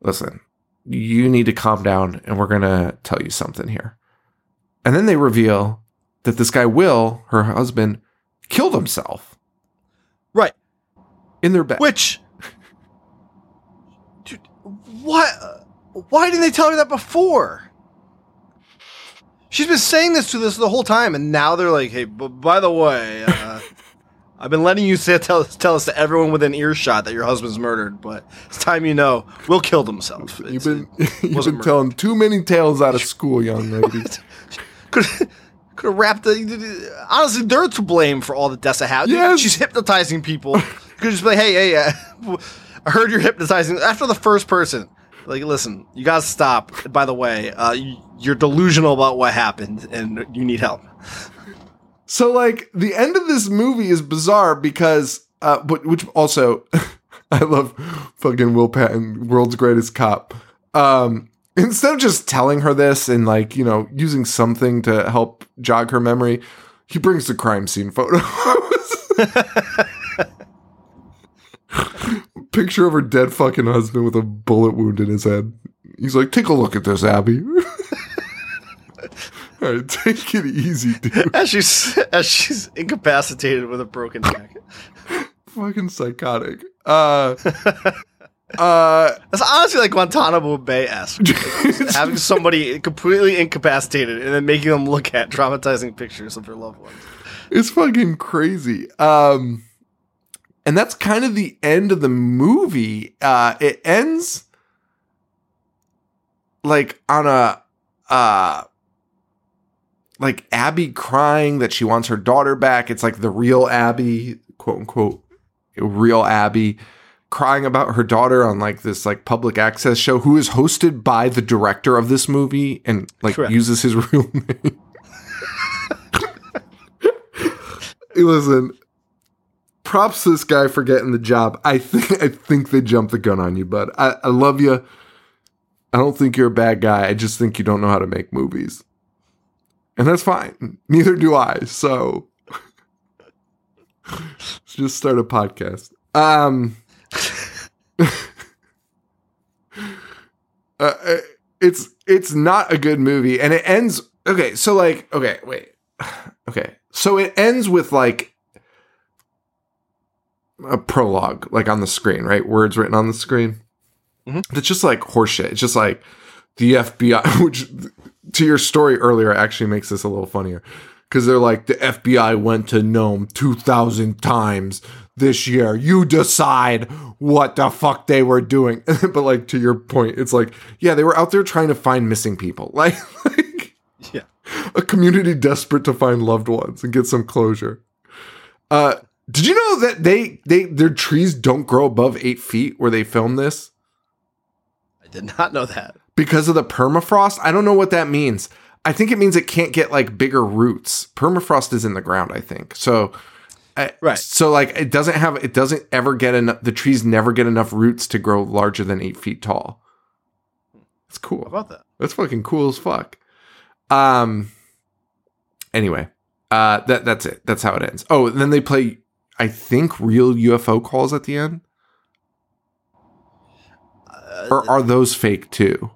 listen, you need to calm down and we're going to tell you something here. And then they reveal that this guy, Will, her husband, killed himself Right. in their bed. Which, what? Why didn't they tell her that before? She's been saying this to this the whole time, and now they're like, "Hey, b- by the way, uh, I've been letting you say, tell tell us to everyone within earshot that your husband's murdered, but it's time you know Will killed himself." You've been, you've been telling too many tales out of school, young lady. could could have wrapped the. Honestly, they're to blame for all the deaths that happened. Yes. She's hypnotizing people. could just be like, hey, hey, uh, I heard you're hypnotizing. After the first person, like, listen, you gotta stop. By the way, uh, you, you're delusional about what happened, and you need help. So like the end of this movie is bizarre because uh but which also I love fucking Will Patton, world's greatest cop. Um instead of just telling her this and like, you know, using something to help jog her memory, he brings the crime scene photos. Picture of her dead fucking husband with a bullet wound in his head. He's like, take a look at this, Abby. All right, take it easy, dude. As she's as she's incapacitated with a broken neck. fucking psychotic. Uh, uh, That's honestly like Guantanamo Bay esque. Having somebody completely incapacitated and then making them look at traumatizing pictures of their loved ones. it's fucking crazy. Um, and that's kind of the end of the movie. Uh, it ends like on a, uh, like Abby crying that she wants her daughter back. It's like the real Abby, quote unquote, real Abby crying about her daughter on like this like public access show who is hosted by the director of this movie and like Correct. uses his real name. Hey, Listen, props to this guy for getting the job. I think I think they jumped the gun on you, bud. I, I love you. I don't think you're a bad guy. I just think you don't know how to make movies. And that's fine. Neither do I. So let's just start a podcast. Um uh, uh, it's it's not a good movie and it ends okay so like okay wait okay so it ends with like a prologue like on the screen right? Words written on the screen. Mhm. it's just like horseshit. It's just like the fbi which to your story earlier actually makes this a little funnier. Because they're like the fbi went to nome 2000 times this year. You decide what the fuck they were doing. But like to your point it's like yeah they were out there trying to find missing people. Like, like Yeah. a community desperate to find loved ones and get some closure. Uh did you know that they they their trees don't grow above eight feet where they filmed this I did not know that. because of the permafrost i don't know what that means i think it means it can't get like bigger roots permafrost is in the ground i think so I- Right. so like it doesn't have it doesn't ever get enough the trees never get enough roots to grow larger than eight feet tall it's cool How about that? that's fucking cool as fuck. Um. Anyway, uh, that that's it. That's how it ends. Oh, and then they play. I think real UFO calls at the end, Uh, or are those fake too?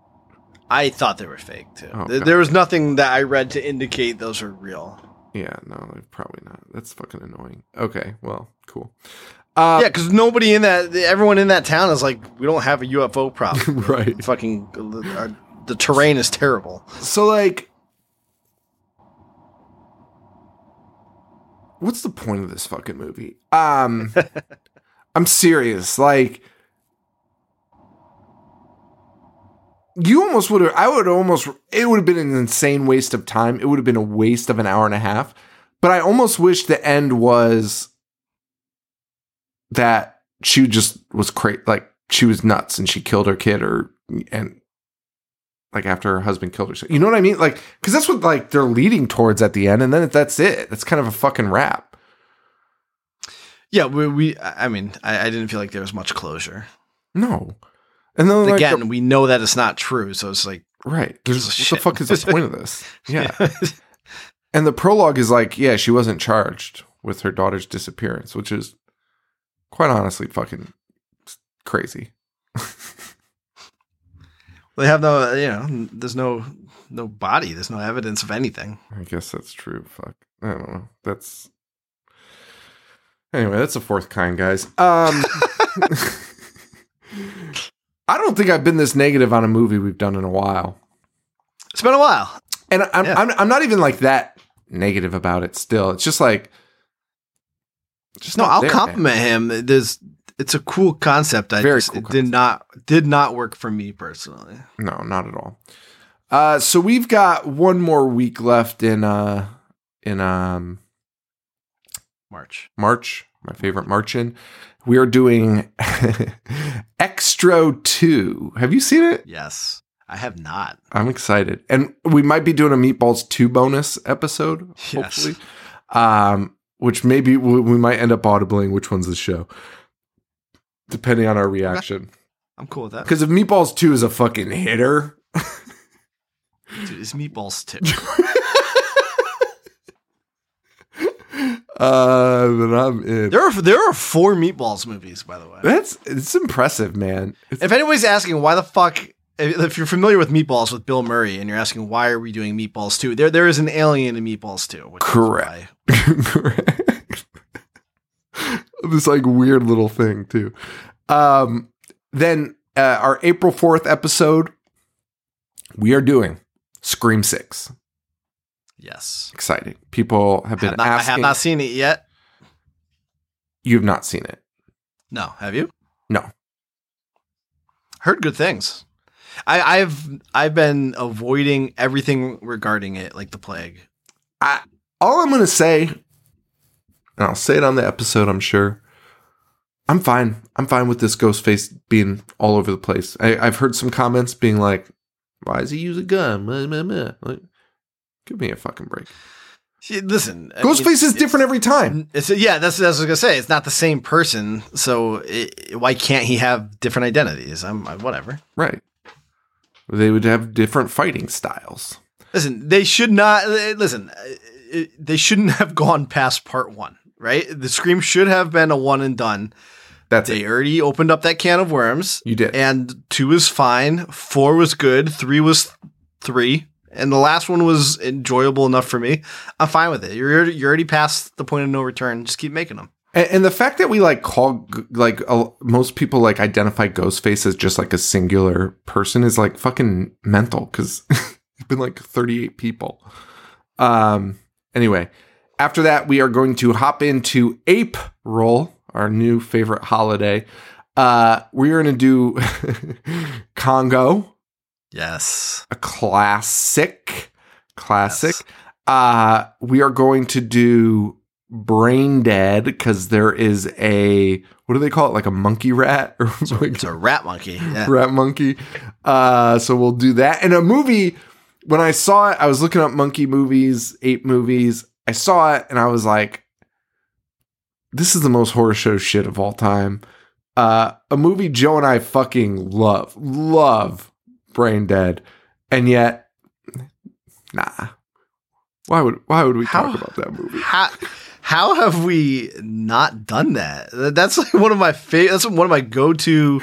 I thought they were fake too. Oh, There- was nothing that I read to indicate those are real. Yeah, no, probably not. That's fucking annoying. Okay, well, cool. Uh, yeah, because nobody in that, everyone in that town is like, we don't have a UFO problem. right. Fucking, our, the terrain is terrible. So like, what's the point of this fucking movie? Um, I'm serious. Like, you almost would have. I would almost. It would have been an insane waste of time. It would have been a waste of an hour and a half. But I almost wish the end was that she just was crazy. Like she was nuts and she killed her kid, or and like after her husband killed her. You know what I mean? Like because that's what like they're leading towards at the end, and then that's it. That's kind of a fucking wrap. Yeah, we, we I mean, I, I didn't feel like there was much closure. No. And then like, Again, we know that it's not true, so it's like right. There's, what Shit. the fuck is the point of this? Yeah. And the prologue is like, yeah, she wasn't charged with her daughter's disappearance, which is quite honestly fucking crazy. They have no, you know, there's no no body, there's no evidence of anything. I guess that's true. Fuck. I don't know. That's anyway. That's a fourth kind, guys. Um, I don't think I've been this negative on a movie we've done in a while, It's been a while. and I'm Yeah. I'm, I'm not even like that negative about it. Still, it's just like just No, I'll there, man. compliment him. There's it's a cool concept. I Very just, cool it did not did not work for me personally. No, not at all. Uh, so we've got one more week left in uh in um March. March, my favorite March in. We are doing Xtro 2. Have you seen it? Yes. I have not. I'm excited. And we might be doing a Meatballs 2 bonus episode, Yes. hopefully. Um, which maybe we, we might end up audibling which one's the show, depending on our reaction. I'm cool with that. Because if Meatballs 2 is a fucking hitter, Dude, it's meatballs too. uh, then I'm in. there are there are four meatballs movies, by the way. That's it's impressive, man. It's, If anybody's asking why the fuck, if if you're familiar with Meatballs with Bill Murray, and you're asking why are we doing Meatballs 2, there there is an alien in Meatballs 2. Correct. correct. This like weird little thing too. Um, then uh, our April fourth episode, we are doing Scream Six. Yes. Exciting. People have been have, not, I have not seen it yet. you have not seen it. No, have you? No. Heard good things. I, I've I've been avoiding everything regarding it like the plague. I, all I'm going to say, and I'll say it on the episode, I'm sure. I'm fine. I'm fine with this ghost face being all over the place. I, I've heard some comments being like, why does he use a gun? Meh, meh, meh. Like, give me a fucking break. Listen, I Ghostface mean, is different every time. It's yeah, that's, that's what I was gonna say. It's not the same person, so it, why can't he have different identities? I'm I, whatever. Right. They would have different fighting styles. Listen, they should not. Listen, uh, they shouldn't have gone past part one. Right, the scream should have been a one and done. That's They it. already opened up that can of worms. You did. and two was fine. Four was good. Three was three, and the last one was enjoyable enough for me. I'm fine with it. You're already, you're already past the point of no return. Just keep making them. And, and the fact that we like call like uh, most people like identify Ghostface as just like a singular person is like fucking mental because it's been like 38 people. Um. Anyway, after that we are going to hop into Ape Roll, our new favorite holiday. Uh, we are going to do Congo, Yes. a classic, classic. Uh, we are going to do Brain Dead because there is a what do they call it? Like a monkey rat or like It's a rat monkey. Yeah. rat monkey. Uh, so we'll do that. And a movie. When I saw it, I was looking up monkey movies, ape movies. I saw it and I was like, "This is the most horror show shit of all time." Uh, a movie Joe and I fucking love, love Brain Dead, and yet, nah. Why would why would we How- talk about that movie? How how have we not done that? That's like one of my favorite. That's one of my go to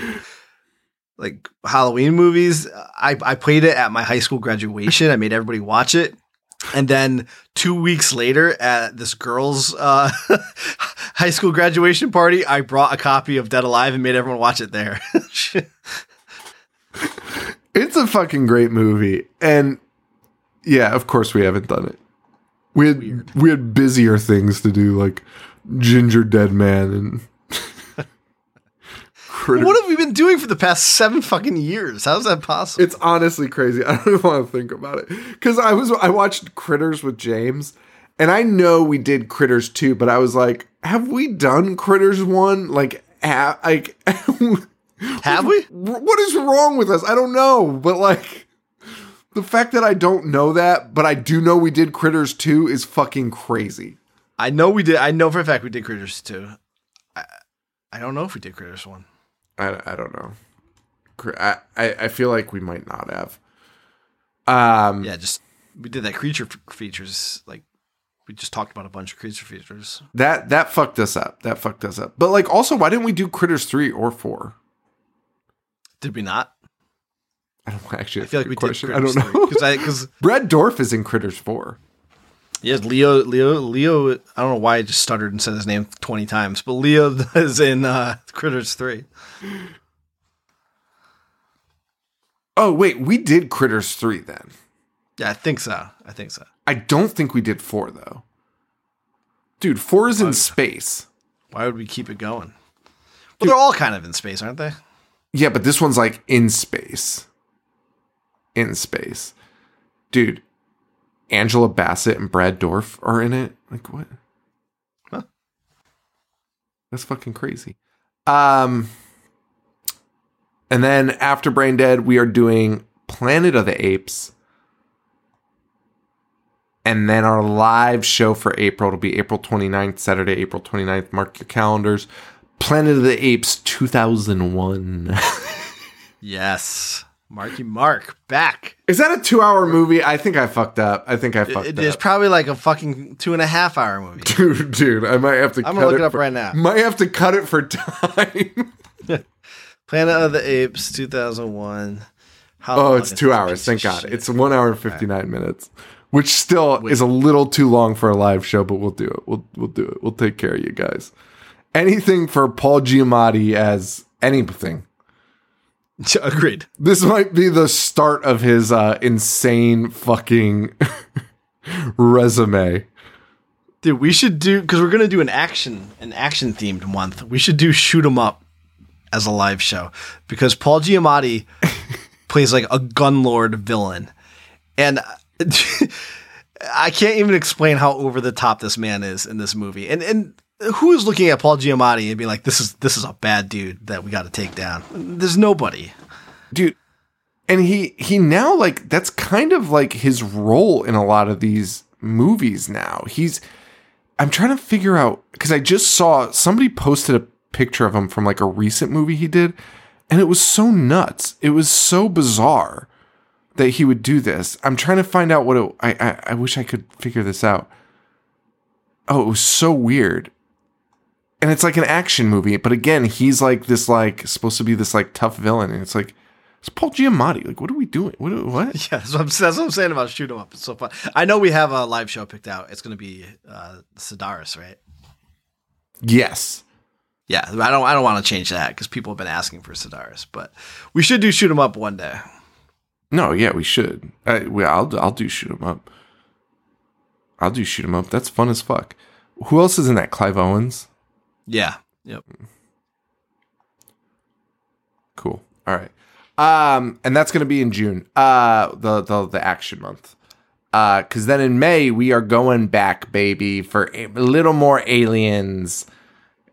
like Halloween movies. I I played it at my high school graduation. I made everybody watch it. And then two weeks later, at this girl's uh, high school graduation party, I brought a copy of Dead Alive and made everyone watch it there. It's a fucking great movie. And yeah, of course we haven't done it. We had we had busier things to do like Ginger Dead Man and Critters. What have we been doing for the past seven fucking years? How's that possible? It's honestly crazy. I don't even want to think about it because I was I watched Critters with James, and I know we did Critters too, but I was like, have we done Critters one? Like, ha- like, have we? what is wrong with us? I don't know, but like. The fact that I don't know that, but I do know we did Critters 2 is fucking crazy. I know we did. I know for a fact we did Critters 2. I, I don't know if we did Critters one. I, I don't know. I, I I feel like we might not have. Um, Yeah, just we did that creature features. Like we just talked about a bunch of creature features. that that fucked us up. That fucked us up. But like, also, why didn't we do Critters three or four? Did we not? I don't actually. I feel like we question. did. I don't know. because because Brad Dourif is in Critters four. Yes, Leo Leo Leo. I don't know why I just stuttered and said his name twenty times, but Leo is in uh, Critters three. Oh wait, we did Critters three then. Yeah, I think so. I think so. I don't think we did four though. Dude, four is in space. Why would we keep it going? Well, they're all kind of in space, aren't they? Yeah, but this one's like in space. In space. Dude, Angela Bassett and Brad Dourif are in it. Like what? Huh. That's fucking crazy. Um and then after Brain Dead, we are doing Planet of the Apes. And then our live show for April will be April 29th, Saturday, April 29th. Mark your calendars. Planet of the Apes 2001. Yes, Marky Mark back. Is that a two hour movie? I think I fucked up. I think I fucked It up. It's probably like a fucking two and a half hour movie. Dude, dude, I might have to I'm gonna look it up for- right now. Might have to cut it for time. Planet of the Apes, 2001. How oh, it's two hours. Thank God. shit? It's one hour and 59 minutes, which still is a little too long for a live show, but we'll do it. We'll, we'll do it. We'll take care of you guys. Anything for Paul Giamatti as anything. agreed. This might be the start of his uh, insane fucking resume. Dude, we should do because we're gonna do an action, an action themed month. We should do shoot 'em up as a live show because Paul Giamatti plays like a gun lord villain, and I can't even explain how over the top this man is in this movie. And and who is looking at Paul Giamatti and being like, "This is this is a bad dude that we got to take down"? There's nobody. dude and he he now like that's kind of like his role in a lot of these movies now. He's i'm trying to figure out because i just saw somebody posted a picture of him from like a recent movie he did and it was so nuts. It was so bizarre that he would do this. I'm trying to find out what it i i, I wish i could figure this out. Oh it was so weird and it's like an action movie but again he's like this like supposed to be this like tough villain and it's like it's Paul Giamatti. Like, what are we doing? What? What? Yeah, that's what, I'm, that's what I'm saying about shoot 'em up. It's so fun. I know we have a live show picked out. It's going to be uh, Sidaris, right? Yes. Yeah, I don't. I don't want to change that because people have been asking for Sidaris, but we should do shoot 'em up one day. No. Yeah, we should. I, we, I'll. I'll do shoot 'em up. I'll do shoot 'em up. That's fun as fuck. Who else is in that? Clive Owens. Yeah. Yep. Cool. All right. Um, and that's gonna be in June. Uh, the the the action month. Uh, cause then in May we are going back, baby, for a little more aliens.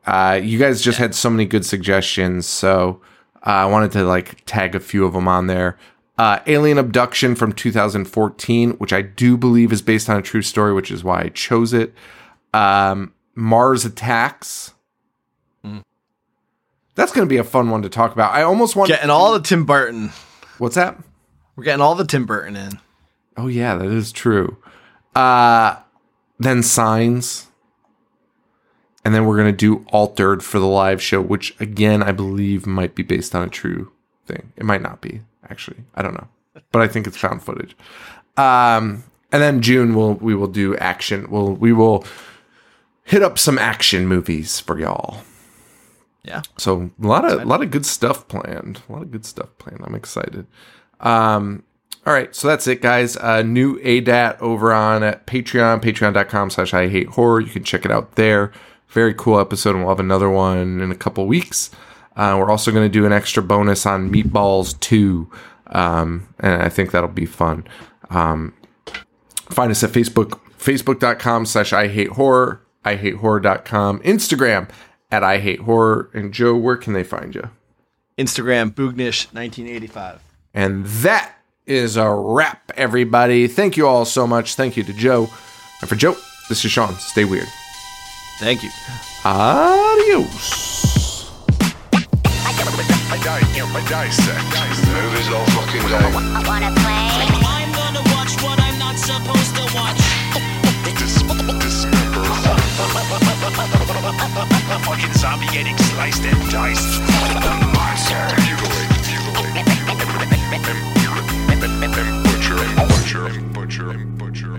Uh, you guys just had so many good suggestions, so uh, I wanted to like tag a few of them on there. Uh, Alien Abduction from 2014, which I do believe is based on a true story, which is why I chose it. Um, Mars Attacks. That's going to be a fun one to talk about. I almost want Getting all the Tim Burton. What's that? We're getting all the Tim Burton in. Oh yeah, that is true. Uh then signs. And then we're gonna do altered for the live show, which again I believe might be based on a true thing. It might not be, actually. I don't know. But I think it's found footage. Um and then June we'll we will do action. We'll we will hit up some action movies for y'all. Yeah. So a lot of a lot of good stuff planned. A lot of good stuff planned. I'm excited. Um, all right, so that's it, guys. Uh, new ADAT over on at Patreon, patreon.com slash I hate horror. You can check it out there. Very cool episode, and we'll have another one in a couple weeks. Uh, we're also going to do an extra bonus on Meatballs 2, um, and I think that'll be fun. Um, find us at Facebook, facebook.com slash I hate horror, I hate horror.com, Instagram at I hate horror. And Joe, where can they find you? Instagram, Boognish1985. And that is a wrap, everybody. Thank you all so much. Thank you to Joe. And for Joe, this is Sean. Stay weird. Thank you. Adios. I dissect. Movies all fucking day. Wanna play? I'm gonna watch what I'm not supposed to watch. Dis- a fucking zombie getting sliced and diced. The monster. Butcher, butcher, butcher, butcher.